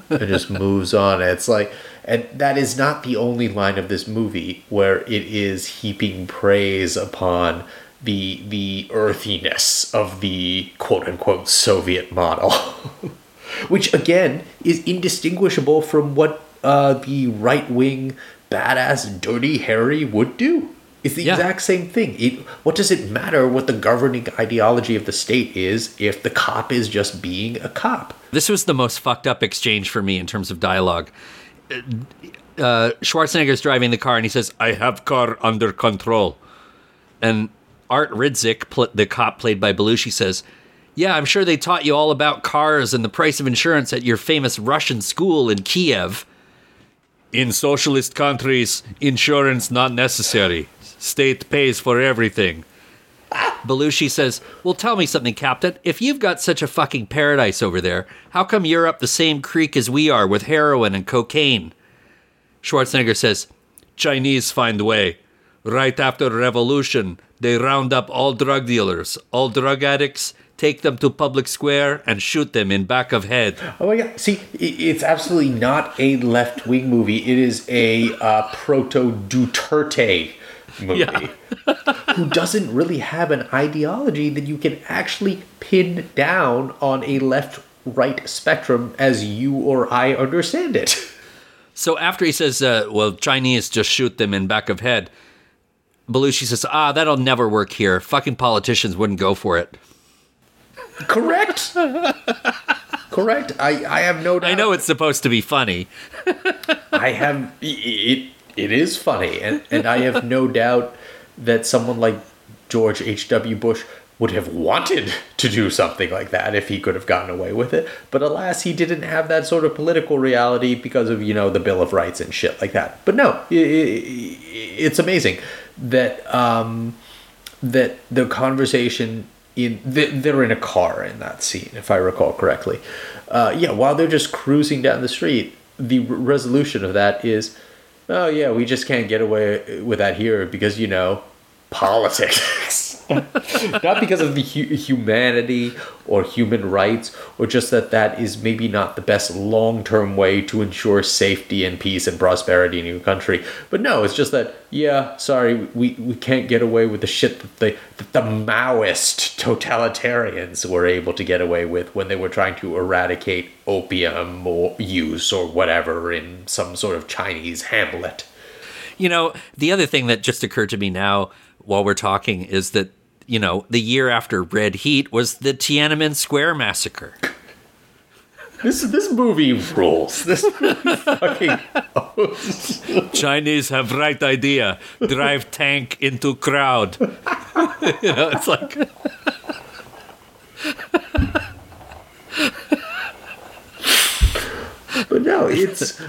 and just moves on. It's like, and that is not the only line of this movie where it is heaping praise upon the the earthiness of the quote unquote Soviet model, which again is indistinguishable from what uh, the right wing badass Dirty Harry would do. It's the
Yeah.
exact same thing. It, what does it matter what the governing ideology of the state is if the cop is just being a cop?
This was the most fucked up exchange for me in terms of dialogue. Uh, Schwarzenegger's driving the car and he says, I have car under control. And Art Ridzik, pl- the cop played by Belushi, says, Yeah, I'm sure they taught you all about cars and the price of insurance at your famous Russian school in Kiev. In socialist countries, insurance not necessary. State pays for everything. Belushi says, Well, tell me something, Captain. If you've got such a fucking paradise over there, how come you're up the same creek as we are with heroin and cocaine? Schwarzenegger says, Chinese find way. Right after revolution, they round up all drug dealers, all drug addicts, take them to public square and shoot them in back of head.
Oh my god! See, it's absolutely not a left wing movie. It is a uh, proto Duterte movie, who doesn't really have an ideology that you can actually pin down on a left right spectrum as you or I understand it.
So after he says, uh, well, Chinese just shoot them in back of head, Belushi says, ah, that'll never work here. Fucking politicians wouldn't go for it.
Correct. Correct. I, I have no doubt.
I know it's supposed to be funny.
I have it. It is funny, and and I have no doubt that someone like George H. W. Bush would have wanted to do something like that if he could have gotten away with it. But alas, he didn't have that sort of political reality because of you know the Bill of Rights and shit like that. But no, it's amazing that um, that the conversation in they're in a car in that scene, if I recall correctly. Uh, yeah, while they're just cruising down the street, the resolution of that is, oh yeah, we just can't get away with that here because you know, politics. not because of the hu- humanity or human rights, or just that that is maybe not the best long term way to ensure safety and peace and prosperity in your country. But no, it's just that, yeah, sorry, we, we can't get away with the shit that that the Maoist totalitarians were able to get away with when they were trying to eradicate opium or use or whatever in some sort of Chinese hamlet.
You know, the other thing that just occurred to me now while we're talking is that, you know, the year after Red Heat was the Tiananmen Square massacre.
This this movie rules. This movie fucking
Chinese have right idea. Drive tank into crowd. you know, it's like
but no, it's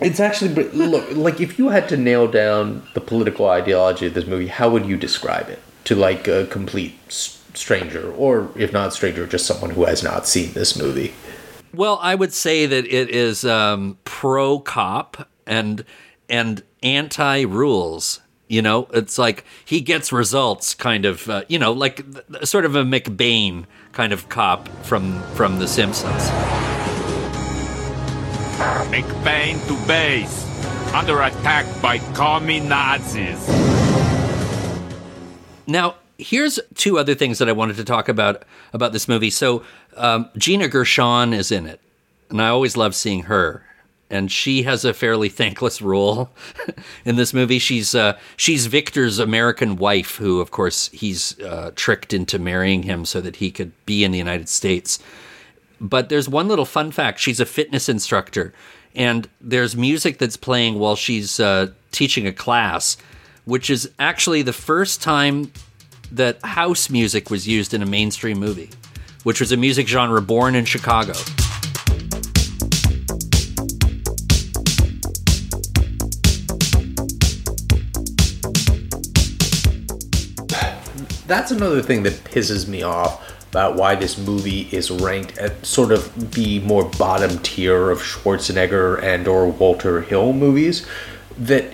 it's actually look like if you had to nail down the political ideology of this movie, how would you describe it to like a complete stranger, or if not stranger, just someone who has not seen this movie?
Well, I would say that it is um, pro cop and and anti rules. You know, it's like he gets results, kind of. Uh, you know, like sort of a McBain kind of cop from from The Simpsons.
McBain to base. Under attack by commie Nazis.
Now, here's two other things that I wanted to talk about about this movie. So, um, Gina Gershon is in it, and I always love seeing her. And she has a fairly thankless role in this movie. She's uh, she's Victor's American wife, who, of course, he's uh, tricked into marrying him so that he could be in the United States. But there's one little fun fact: she's a fitness instructor, and there's music that's playing while she's uh, teaching a class, which is actually the first time that house music was used in a mainstream movie, which was a music genre born in Chicago.
That's another thing that pisses me off about why this movie is ranked at sort of the more bottom tier of Schwarzenegger and or Walter Hill movies that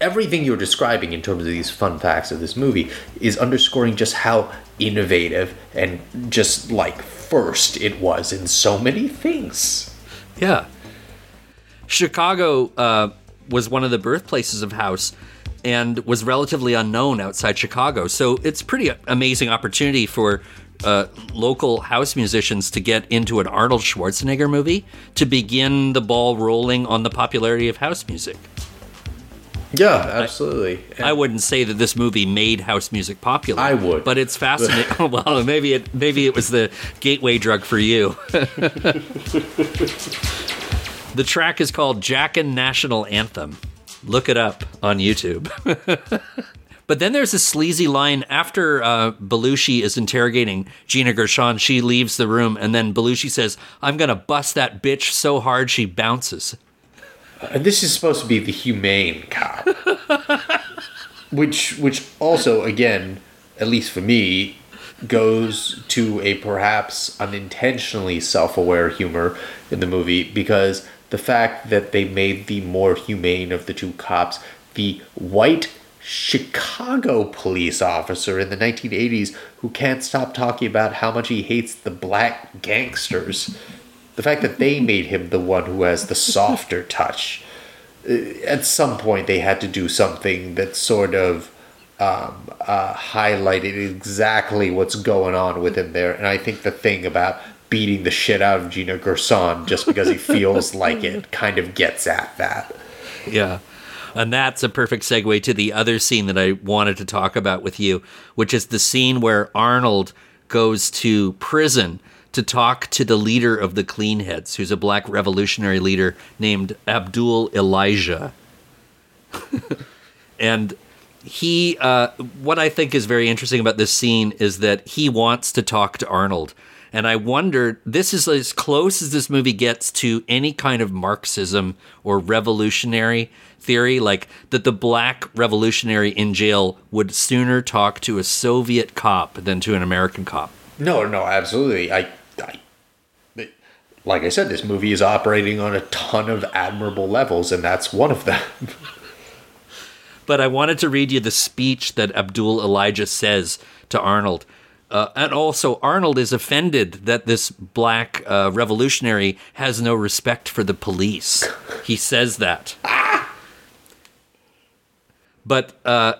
everything you're describing in terms of these fun facts of this movie is underscoring just how innovative and just like first it was in so many things.
Yeah. Chicago uh, was one of the birthplaces of house and was relatively unknown outside Chicago. So it's pretty amazing opportunity for uh, local house musicians to get into an Arnold Schwarzenegger movie to begin the ball rolling on the popularity of house music.
Yeah, absolutely.
I wouldn't say that this movie made house music popular.
I would.
but it's fascinating. well, maybe it maybe it was the gateway drug for you. the track is called Jackin' National Anthem. Look it up on YouTube. but then there's a sleazy line after uh, Belushi is interrogating Gina Gershon. She leaves the room, and then Belushi says, "I'm gonna bust that bitch so hard she bounces."
And this is supposed to be the humane cop, which which also again, at least for me, goes to a perhaps unintentionally self-aware humor in the movie because the fact that they made the more humane of the two cops the white Chicago police officer in the 1980s who can't stop talking about how much he hates the black gangsters. The fact that they made him the one who has the softer touch. Uh, At some point, they had to do something that sort of um, uh, highlighted exactly what's going on with him there. And I think the thing about beating the shit out of Gina Gershon just because he feels like it kind of gets at that.
Yeah. And that's a perfect segue to the other scene that I wanted to talk about with you, which is the scene where Arnold goes to prison to talk to the leader of the Cleanheads, who's a black revolutionary leader named Abdul Elijah. and he, uh, what I think is very interesting about this scene is that he wants to talk to Arnold. And I wondered, this is as close as this movie gets to any kind of Marxism or revolutionary theory, like that the black revolutionary in jail would sooner talk to a Soviet cop than to an American cop.
No, no, absolutely. I, I, like I said, this movie is operating on a ton of admirable levels, and that's one of them.
but I wanted to read you the speech that Abdul Elijah says to Arnold. Uh, and also, Arnold is offended that this black uh, revolutionary has no respect for the police. He says that. But uh,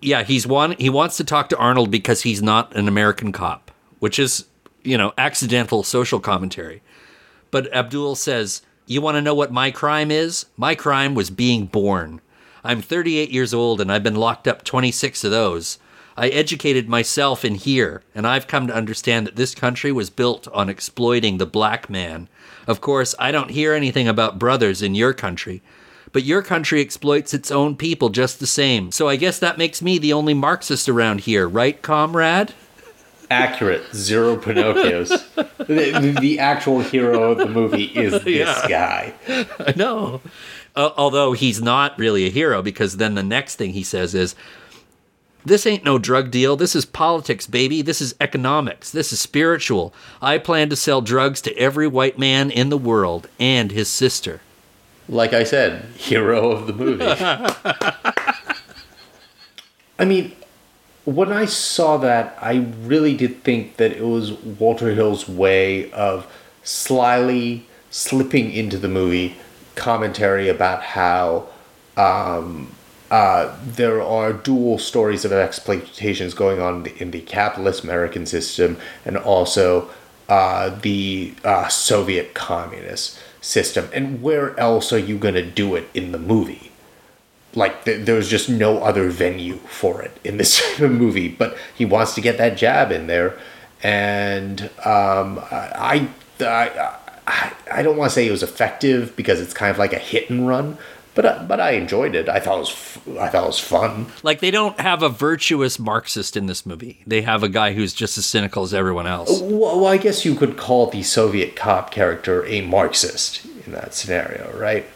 yeah, he's one. He wants to talk to Arnold because he's not an American cop, which is you know accidental social commentary. But Abdul says, "You want to know what my crime is? My crime was being born. I'm 38 years old and I've been locked up 26 of those." I educated myself in here, and I've come to understand that this country was built on exploiting the black man. Of course, I don't hear anything about brothers in your country, but your country exploits its own people just the same. So I guess that makes me the only Marxist around here, right, comrade?
Accurate. Zero Pinocchios. the, the actual hero of the movie is this
Yeah.
guy.
I know. Uh, although he's not really a hero because then the next thing he says is, This ain't no drug deal. This is politics, baby. This is economics. This is spiritual. I plan to sell drugs to every white man in the world and his sister.
Like I said, hero of the movie. I mean, when I saw that, I really did think that it was Walter Hill's way of slyly slipping into the movie commentary about how um, uh, there are dual stories of exploitations going on in the, capitalist American system and also uh, the uh, Soviet communist system. And where else are you going to do it in the movie? like th- there was just no other venue for it in this movie but he wants to get that jab in there and um, I, I i i don't want to say it was effective because it's kind of like a hit and run but I, but i enjoyed it i thought it was f- i thought it was fun
Like, they don't have a virtuous Marxist in this movie. They have a guy who's just as cynical as everyone else.
well, well i guess you could call the soviet cop character a marxist in that scenario right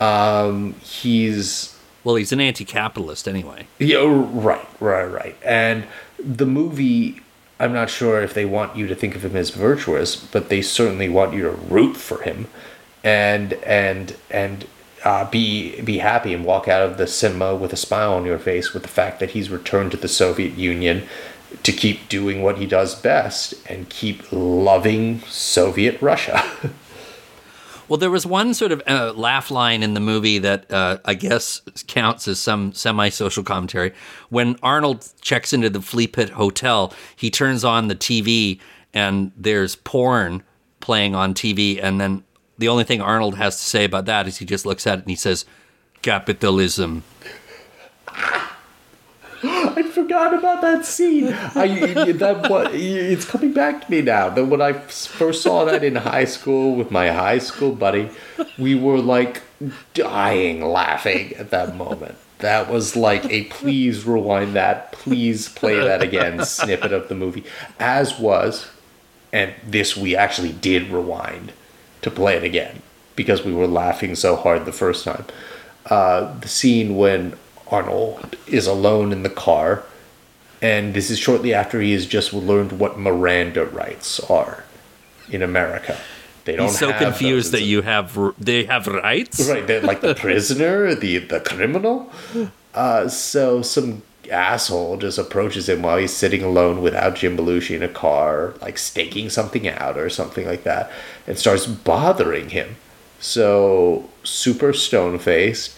um, he's
Well, he's an anti capitalist anyway.
Yeah, right, right, right. And the movie, I'm not sure if they want you to think of him as virtuous, but they certainly want you to root for him, and and and uh, be be happy and walk out of the cinema with a smile on your face with the fact that he's returned to the Soviet Union to keep doing what he does best and keep loving Soviet Russia.
Well, there was one sort of uh, laugh line in the movie that uh, I guess counts as some semi social commentary. When Arnold checks into the Flea Pit Hotel, he turns on the TV and there's porn playing on TV. And then the only thing Arnold has to say about that is he just looks at it and he says, Capitalism.
I forgot about that scene. I that what it's coming back to me now. That when I first saw that in high school with my high school buddy, we were like dying laughing at that moment. That was like a please rewind that, please play that again snippet of the movie. As was, and this we actually did rewind to play it again because we were laughing so hard the first time. Uh, the scene when Arnold is alone in the car, and this is shortly after he has just learned what Miranda rights are in America. They don't
He's so
have
confused
those.
that you have they have rights.
right, they're like the prisoner, the the criminal. Uh, so some asshole just approaches him while he's sitting alone without Jim Belushi in a car, like staking something out or something like that, and starts bothering him. So super stone faced,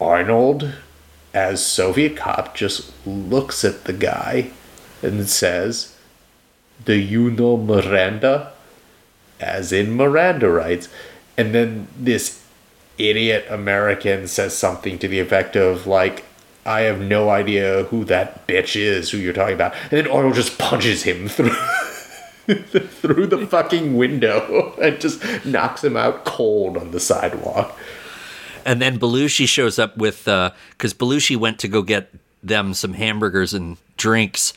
Arnold, as Soviet cop, just looks at the guy and says, "Do you know Miranda?" As in Miranda rights, and then this idiot American says something to the effect of like, "I have no idea who that bitch is who you're talking about," and then Arnold just punches him through. through the fucking window and just knocks him out cold on the sidewalk.
And then Belushi shows up with because Belushi went to go get them some hamburgers and drinks.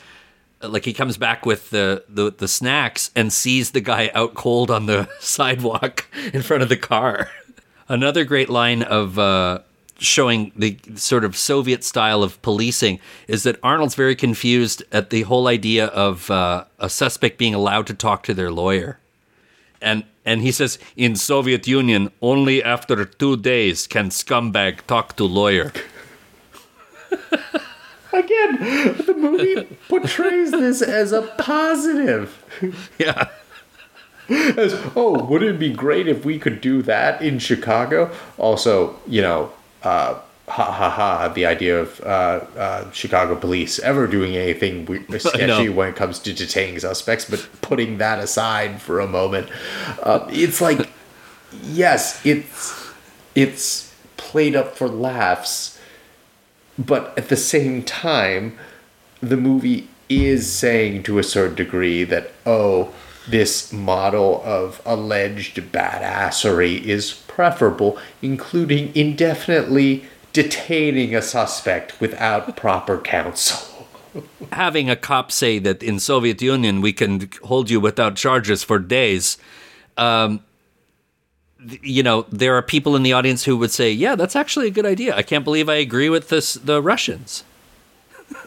Like he comes back with the, the the snacks and sees the guy out cold on the sidewalk in front of the car. Another great line of uh, showing the sort of Soviet style of policing is that Arnold's very confused at the whole idea of uh, a suspect being allowed to talk to their lawyer and and he says in Soviet Union only after two days can scumbag talk to lawyer.
Again, the movie portrays this as a positive.
Yeah.
As, oh, would it be great if we could do that in Chicago? Also, you know, uh, ha ha ha, the idea of uh, uh, Chicago police ever doing anything we- sketchy when it comes to detaining suspects, but putting that aside for a moment, uh, it's like, yes, it's it's played up for laughs, but at the same time, the movie is saying to a certain degree that oh this model of alleged badassery is preferable including indefinitely detaining a suspect without proper counsel
Having a cop say that in Soviet Union we can hold you without charges for days, um, you know, there are people in the audience who would say, "Yeah, that's actually a good idea. I can't believe I agree with this the Russians."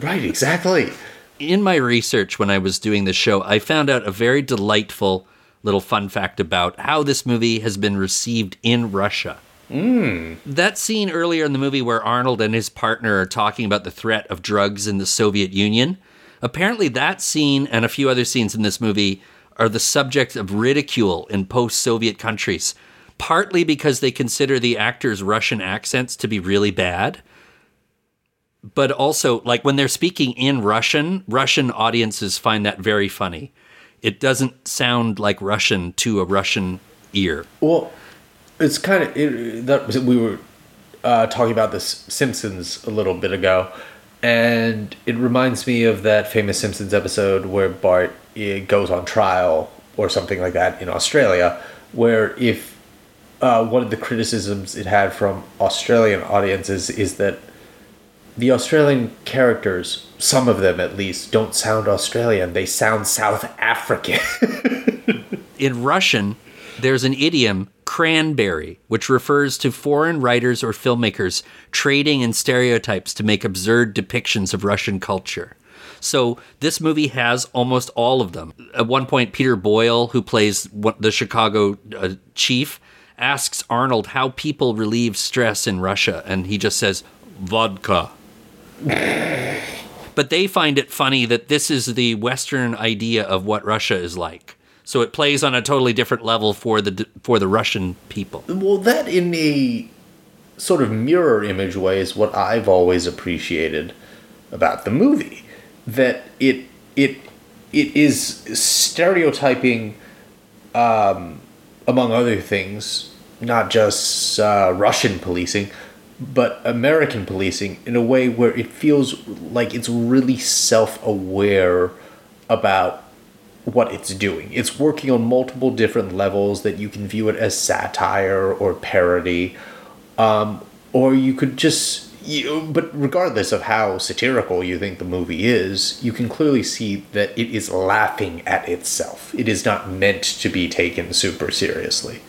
right exactly
in my research when I was doing this show, I found out a very delightful little fun fact about how this movie has been received in Russia.
mm.
That scene earlier in the movie where Arnold and his partner are talking about the threat of drugs in the Soviet Union, apparently that scene and a few other scenes in this movie are the subject of ridicule in post Soviet countries, partly because they consider the actors' Russian accents to be really bad. But also, like when they're speaking in Russian, Russian audiences find that very funny. It doesn't sound like Russian to a Russian ear.
Well, it's kind of it, that we were uh, talking about this Simpsons a little bit ago, and it reminds me of that famous Simpsons episode where Bart eh, goes on trial or something like that in Australia, where if uh, one of the criticisms it had from Australian audiences is that the Australian characters, some of them at least, don't sound Australian. They sound South African.
in Russian, there's an idiom, cranberry, which refers to foreign writers or filmmakers trading in stereotypes to make absurd depictions of Russian culture. So this movie has almost all of them. At one point, Peter Boyle, who plays the Chicago uh, chief, asks Arnold how people relieve stress in Russia, and he just says, vodka. But they find it funny that this is the Western idea of what Russia is like. So it plays on a totally different level for the for the Russian people.
Well, that in a sort of mirror image way is what I've always appreciated about the movie. That it it it is stereotyping, um, among other things, not just uh, Russian policing, but American policing in a way where it feels like it's really self aware about what it's doing. It's working on multiple different levels that you can view it as satire or parody, um, or you could just. You, but regardless of how satirical you think the movie is, you can clearly see that it is laughing at itself. It is not meant to be taken super seriously.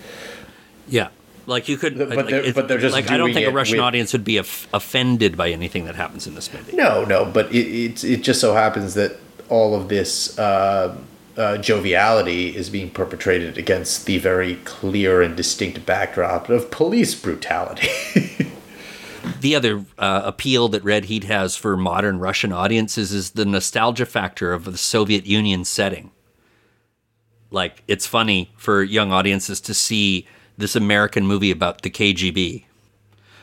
Yeah. Like you could,
But
like,
they're- but they're just
like I don't think a Russian
with-
audience would be of offended by anything that happens in this movie.
No, no, but it it, it just so happens that all of this uh, uh, joviality is being perpetrated against the very clear and distinct backdrop of police brutality.
The other uh, appeal that Red Heat has for modern Russian audiences is the nostalgia factor of the Soviet Union setting. Like it's funny for young audiences to see this American movie about the KGB.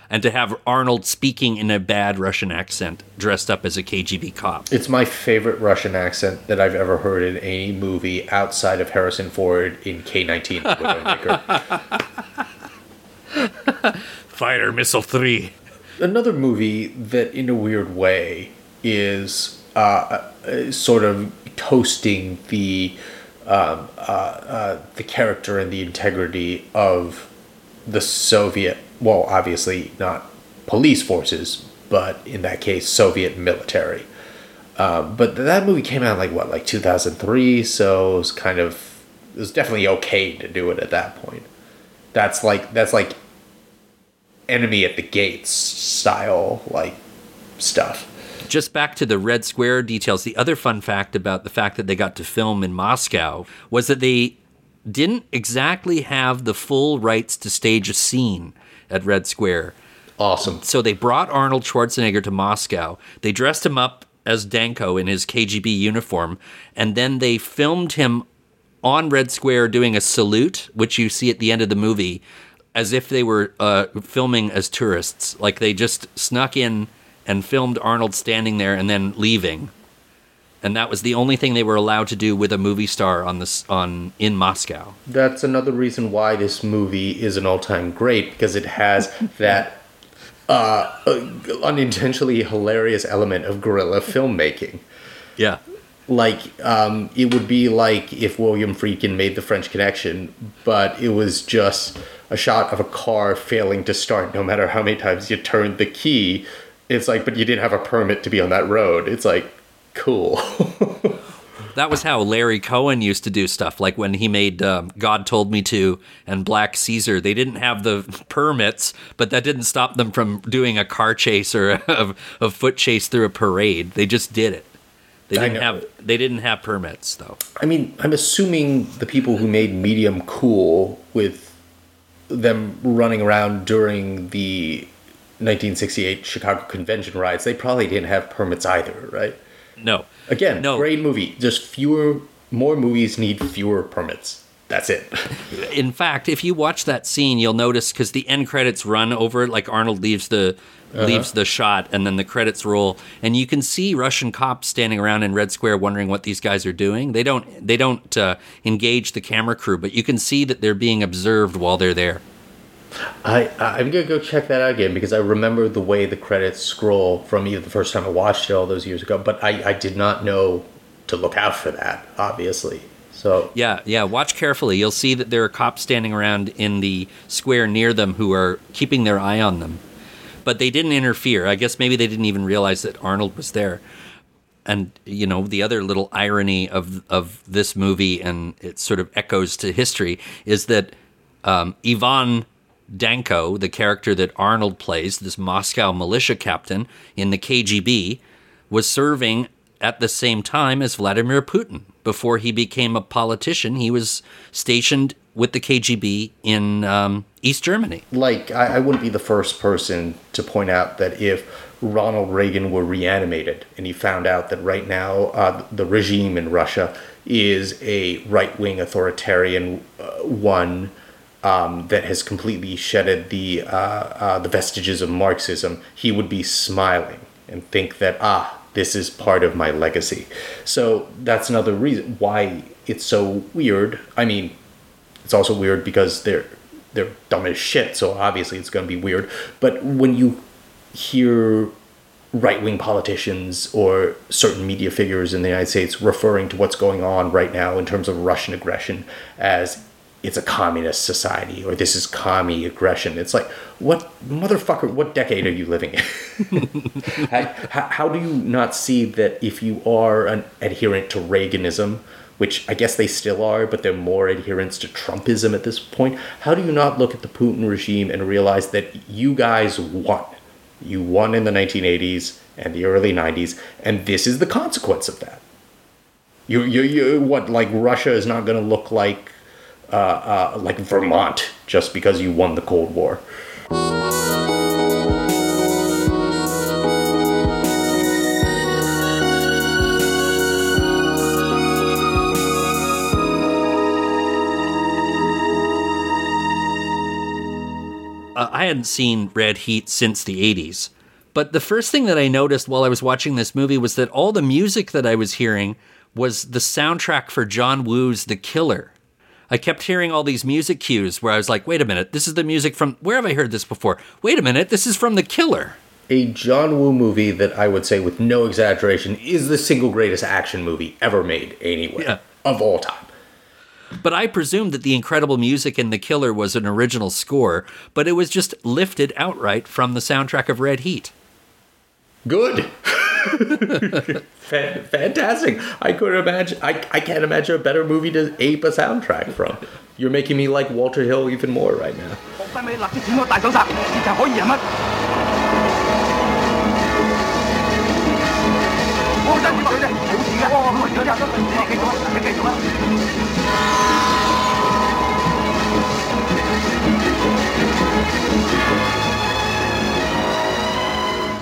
And to have Arnold speaking in a bad Russian accent, dressed up as a KGB cop.
it's my favorite Russian accent that I've ever heard in any movie outside of Harrison Ford in K nineteen.
Fighter Missile 3.
Another movie that, in a weird way, is uh, uh, sort of toasting the um, uh, uh, the character and the integrity of the Soviet. Well, obviously not police forces, but in that case, Soviet military. Um, but that movie came out like what, like two thousand three. So it was kind of it was definitely okay to do it at that point. That's like that's like enemy at the gates style like stuff.
Just back to the Red Square details, the other fun fact about the fact that they got to film in Moscow was that they didn't exactly have the full rights to stage a scene at Red Square.
Awesome.
So they brought Arnold Schwarzenegger to Moscow. They dressed him up as Danko in his KGB uniform, and then they filmed him on Red Square doing a salute, which you see at the end of the movie, as if they were uh, filming as tourists. Like they just snuck in and filmed Arnold standing there and then leaving. And that was the only thing they were allowed to do with a movie star on this on in Moscow.
That's another reason why this movie is an all-time great because it has that uh, unintentionally hilarious element of guerrilla filmmaking.
Yeah.
Like um, it would be like if William Friedkin made The French Connection, but it was just a shot of a car failing to start no matter how many times you turned the key. It's like, but you didn't have a permit to be on that road. It's like, cool.
that was how Larry Cohen used to do stuff. Like when he made um, God Told Me to and Black Caesar, they didn't have the permits, but that didn't stop them from doing a car chase or a, a foot chase through a parade. They just did it. They didn't have they didn't have permits though.
I mean, I'm assuming the people who made Medium cool with them running around during the 1968 Chicago Convention riots, they probably didn't have permits either, right?
No.
Again,
No.
great movie. Just fewer, more movies need fewer permits. That's it.
In fact, if you watch that scene, you'll notice because the end credits run over it, like Arnold leaves the
Uh-huh.
leaves the shot, and then the credits roll, and you can see Russian cops standing around in Red Square wondering what these guys are doing. They don't they don't uh, engage the camera crew, but you can see that they're being observed while they're there.
I I'm gonna go check that out again because I remember the way the credits scroll from either the first time I watched it all those years ago, but I I did not know to look out for that. Obviously, so
Yeah, yeah. Watch carefully. You'll see that there are cops standing around in the square near them who are keeping their eye on them. But they didn't interfere. I guess maybe they didn't even realize that Arnold was there. And you know, the other little irony of of this movie, and it sort of echoes to history, is that um, Ivan Danko, the character that Arnold plays, this Moscow militia captain in the KGB, was serving at the same time as Vladimir Putin. Before he became a politician, he was stationed with the KGB in um, East Germany.
like I, I wouldn't be the first person to point out that if Ronald Reagan were reanimated and he found out that right now uh, the regime in Russia is a right wing authoritarian uh, one um, that has completely shedded the uh, uh, the vestiges of Marxism, he would be smiling and think that ah, this is part of my legacy. So that's another reason why it's so weird. I mean, it's also weird because they're they're dumb as shit, so obviously it's going to be weird. But when you hear right wing politicians or certain media figures in the United States referring to what's going on right now in terms of Russian aggression as it's a communist society or this is commie aggression, it's like, what motherfucker, what decade are you living in? how, how- do you not see that if you are an adherent to Reaganism, which I guess they still are, but they're more adherents to Trumpism at this point. How do you not look at the Putin regime and realize that you guys won? You won in the 1980s and the early 90s, and this is the consequence of that. You, you, you what, like Russia is not going to look like, uh, uh, like Vermont just because you won the Cold War.
uh, I hadn't seen Red Heat since the 80s. But the first thing that I noticed while I was watching this movie was that all the music that I was hearing was the soundtrack for John Woo's The Killer. I kept hearing all these music cues where I was like, wait a minute, this is the music from. Where have I heard this before? Wait a minute, this is from The Killer.
A John Woo movie that I would say, with no exaggeration, is the single greatest action movie ever made anywhere
Yeah.
of all time.
But I presumed that the incredible music in The Killer was an original score, but it was just lifted outright from the soundtrack of Red Heat.
Good. Fan- Fantastic. I couldn't imagine. I, I can't imagine a better movie to ape a soundtrack from. You're making me like Walter Hill even more right now.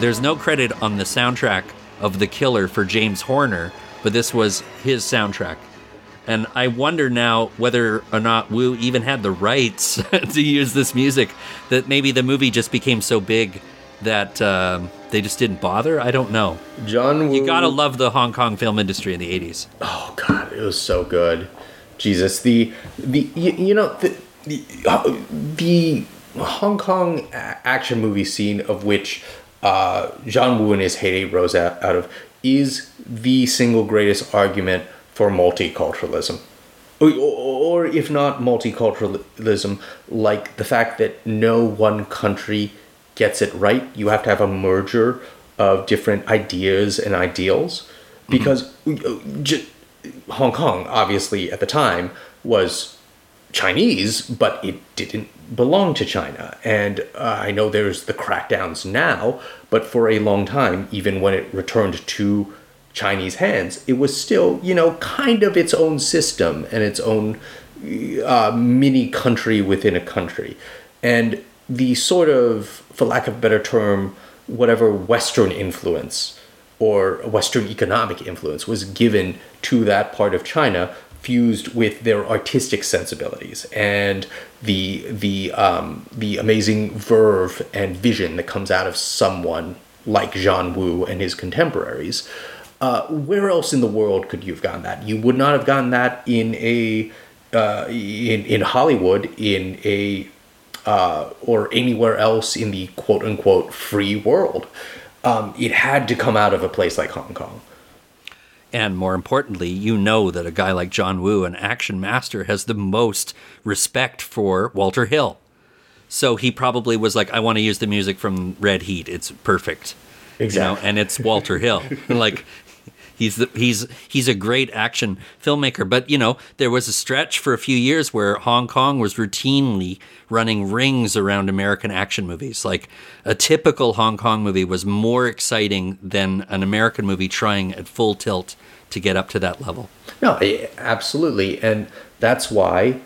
there's no credit on the soundtrack of The Killer for James Horner, but this was his soundtrack. And I wonder now whether or not Woo even had the rights to use this music. That maybe the movie just became so big that um, they just didn't bother. I don't know.
John Woo.
You gotta love the Hong Kong film industry in the '80s.
Oh God, it was so good. Jesus, the the you, you know the the, uh, the Hong Kong a- action movie scene of which uh, John Woo and his heyday rose out, out of is the single greatest argument for multiculturalism. Or, or if not multiculturalism, like the fact that no one country gets it right. You have to have a merger of different ideas and ideals. Because uh, j- Hong Kong, obviously, at the time, was Chinese, but it didn't belong to China. And uh, I know there's the crackdowns now, but for a long time, even when it returned to Chinese hands, it was still, you know, kind of its own system and its own uh, mini country within a country. And the sort of, for lack of a better term, whatever Western influence or Western economic influence was given to that part of China fused with their artistic sensibilities and the the um, the amazing verve and vision that comes out of someone like John Woo and his contemporaries. Uh, where else in the world could you have gotten that? You would not have gotten that in a uh, in in Hollywood in a uh, or anywhere else in the quote unquote free world. Um, it had to come out of a place like Hong Kong.
And more importantly, you know that a guy like John Woo, an action master, has the most respect for Walter Hill. So he probably was like, I want to use the music from Red Heat. It's perfect.
Exactly.
You know, and it's Walter Hill. like he's the, he's he's a great action filmmaker. But you know, there was a stretch for a few years where Hong Kong was routinely running rings around American action movies. Like a typical Hong Kong movie was more exciting than an American movie trying at full tilt to get up to that level.
No, absolutely, and that's why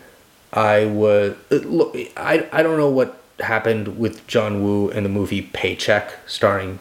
I would look. I I don't know what happened with John Woo in the movie Paycheck, starring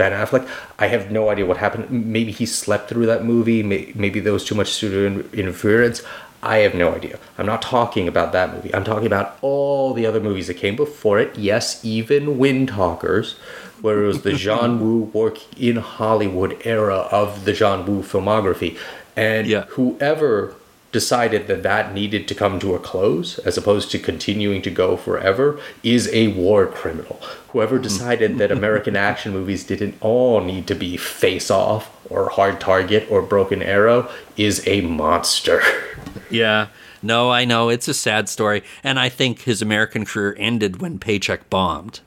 Ben Affleck. I have no idea what happened. Maybe he slept through that movie. Maybe there was too much studio interference. I have no idea. I'm not talking about that movie. I'm talking about all the other movies that came before it. Yes, even Wind Talkers, where it was the John Woo work in Hollywood era of the John Woo filmography. And
Yeah.
whoever decided that that needed to come to a close as opposed to continuing to go forever is a war criminal. Whoever mm. decided that American action movies didn't all need to be Face Off or Hard Target or Broken Arrow is a monster.
Yeah. No, I know. It's a sad story. And I think his American career ended when Paycheck bombed.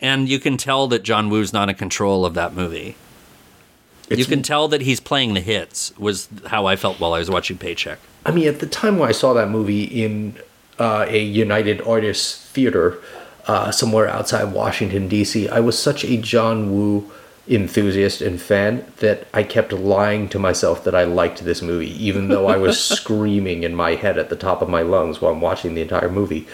And you can tell that John Woo's not in control of that movie. You can tell that he's playing the hits, was how I felt while I was watching Paycheck.
I mean, at the time when I saw that movie in uh, a United Artists Theater uh, somewhere outside Washington, D.C., I was such a John Woo enthusiast and fan that I kept lying to myself that I liked this movie, even though I was screaming in my head at the top of my lungs while I'm watching the entire movie.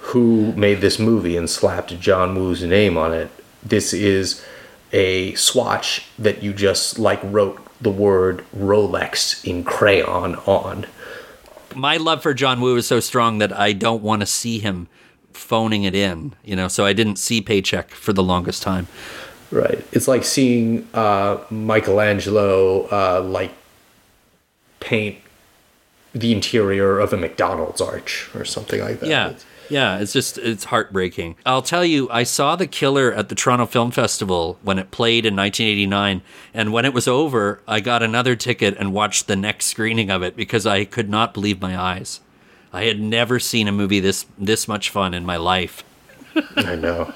Who made this movie and slapped John Woo's name on it? This is a swatch that you just like wrote the word Rolex in crayon on.
My love for John Woo is so strong that I don't want to see him phoning it in, you know, so I didn't see Paycheck for the longest time.
Right. It's like seeing uh, Michelangelo uh, like paint the interior of a McDonald's arch or something like that.
Yeah. Yeah, it's just it's heartbreaking. I'll tell you, I saw The Killer at the Toronto Film Festival when it played in 1989, and when it was over, I got another ticket and watched the next screening of it because I could not believe my eyes. I had never seen a movie this this much fun in my life.
I know.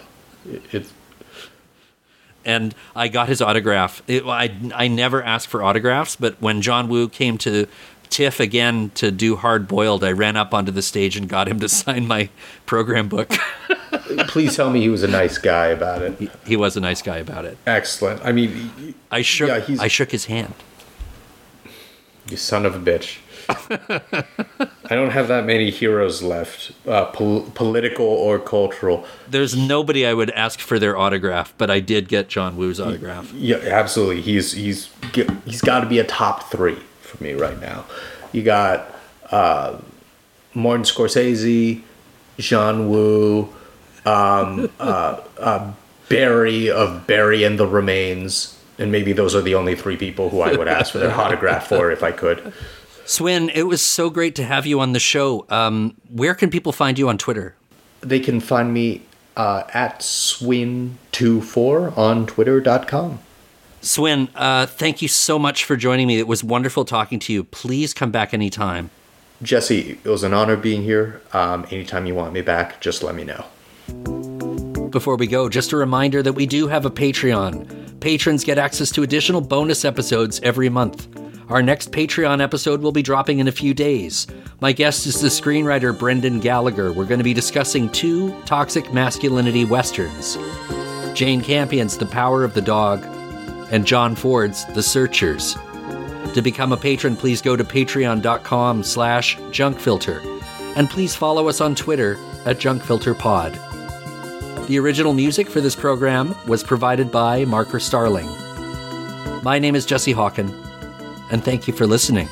It, it's
and I got his autograph. It, I I never asked for autographs, but when John Woo came to TIFF again to do Hard Boiled, I ran up onto the stage and got him to sign my program book.
please tell me he was a nice guy about it.
he, he was a nice guy about it.
Excellent. I mean,
I shook
Yeah, he's-
I shook his hand.
you son of a bitch. I don't have that many heroes left, uh, pol- political or cultural.
There's nobody I would ask for their autograph, but I did get John Woo's autograph.
Yeah, absolutely. He's he's he's got to be a top three for me right now. You got uh, Martin Scorsese, John Woo, um, uh, uh, Barry of Barry and the Remains, and maybe those are the only three people who I would ask for their autograph for if I could.
Swin, it was so great to have you on the show. Um, where can people find you on Twitter?
They can find me uh, at swin24 on twitter.com.
Swin, uh, thank you so much for joining me. It was wonderful talking to you. Please come back anytime.
Jesse, it was an honor being here. Um, anytime you want me back, just let me know.
Before we go, just a reminder that we do have a Patreon. Patrons get access to additional bonus episodes every month. Our next Patreon episode will be dropping in a few days. My guest is the screenwriter Brendan Gallagher. We're going to be discussing two toxic masculinity westerns Jane Campion's The Power of the Dog and John Ford's The Searchers. To become a patron, please go to patreon.com slash junkfilter. And please follow us on Twitter at junkfilterpod. The original music for this program was provided by Marker Starling. My name is Jesse Hawken and thank you for listening.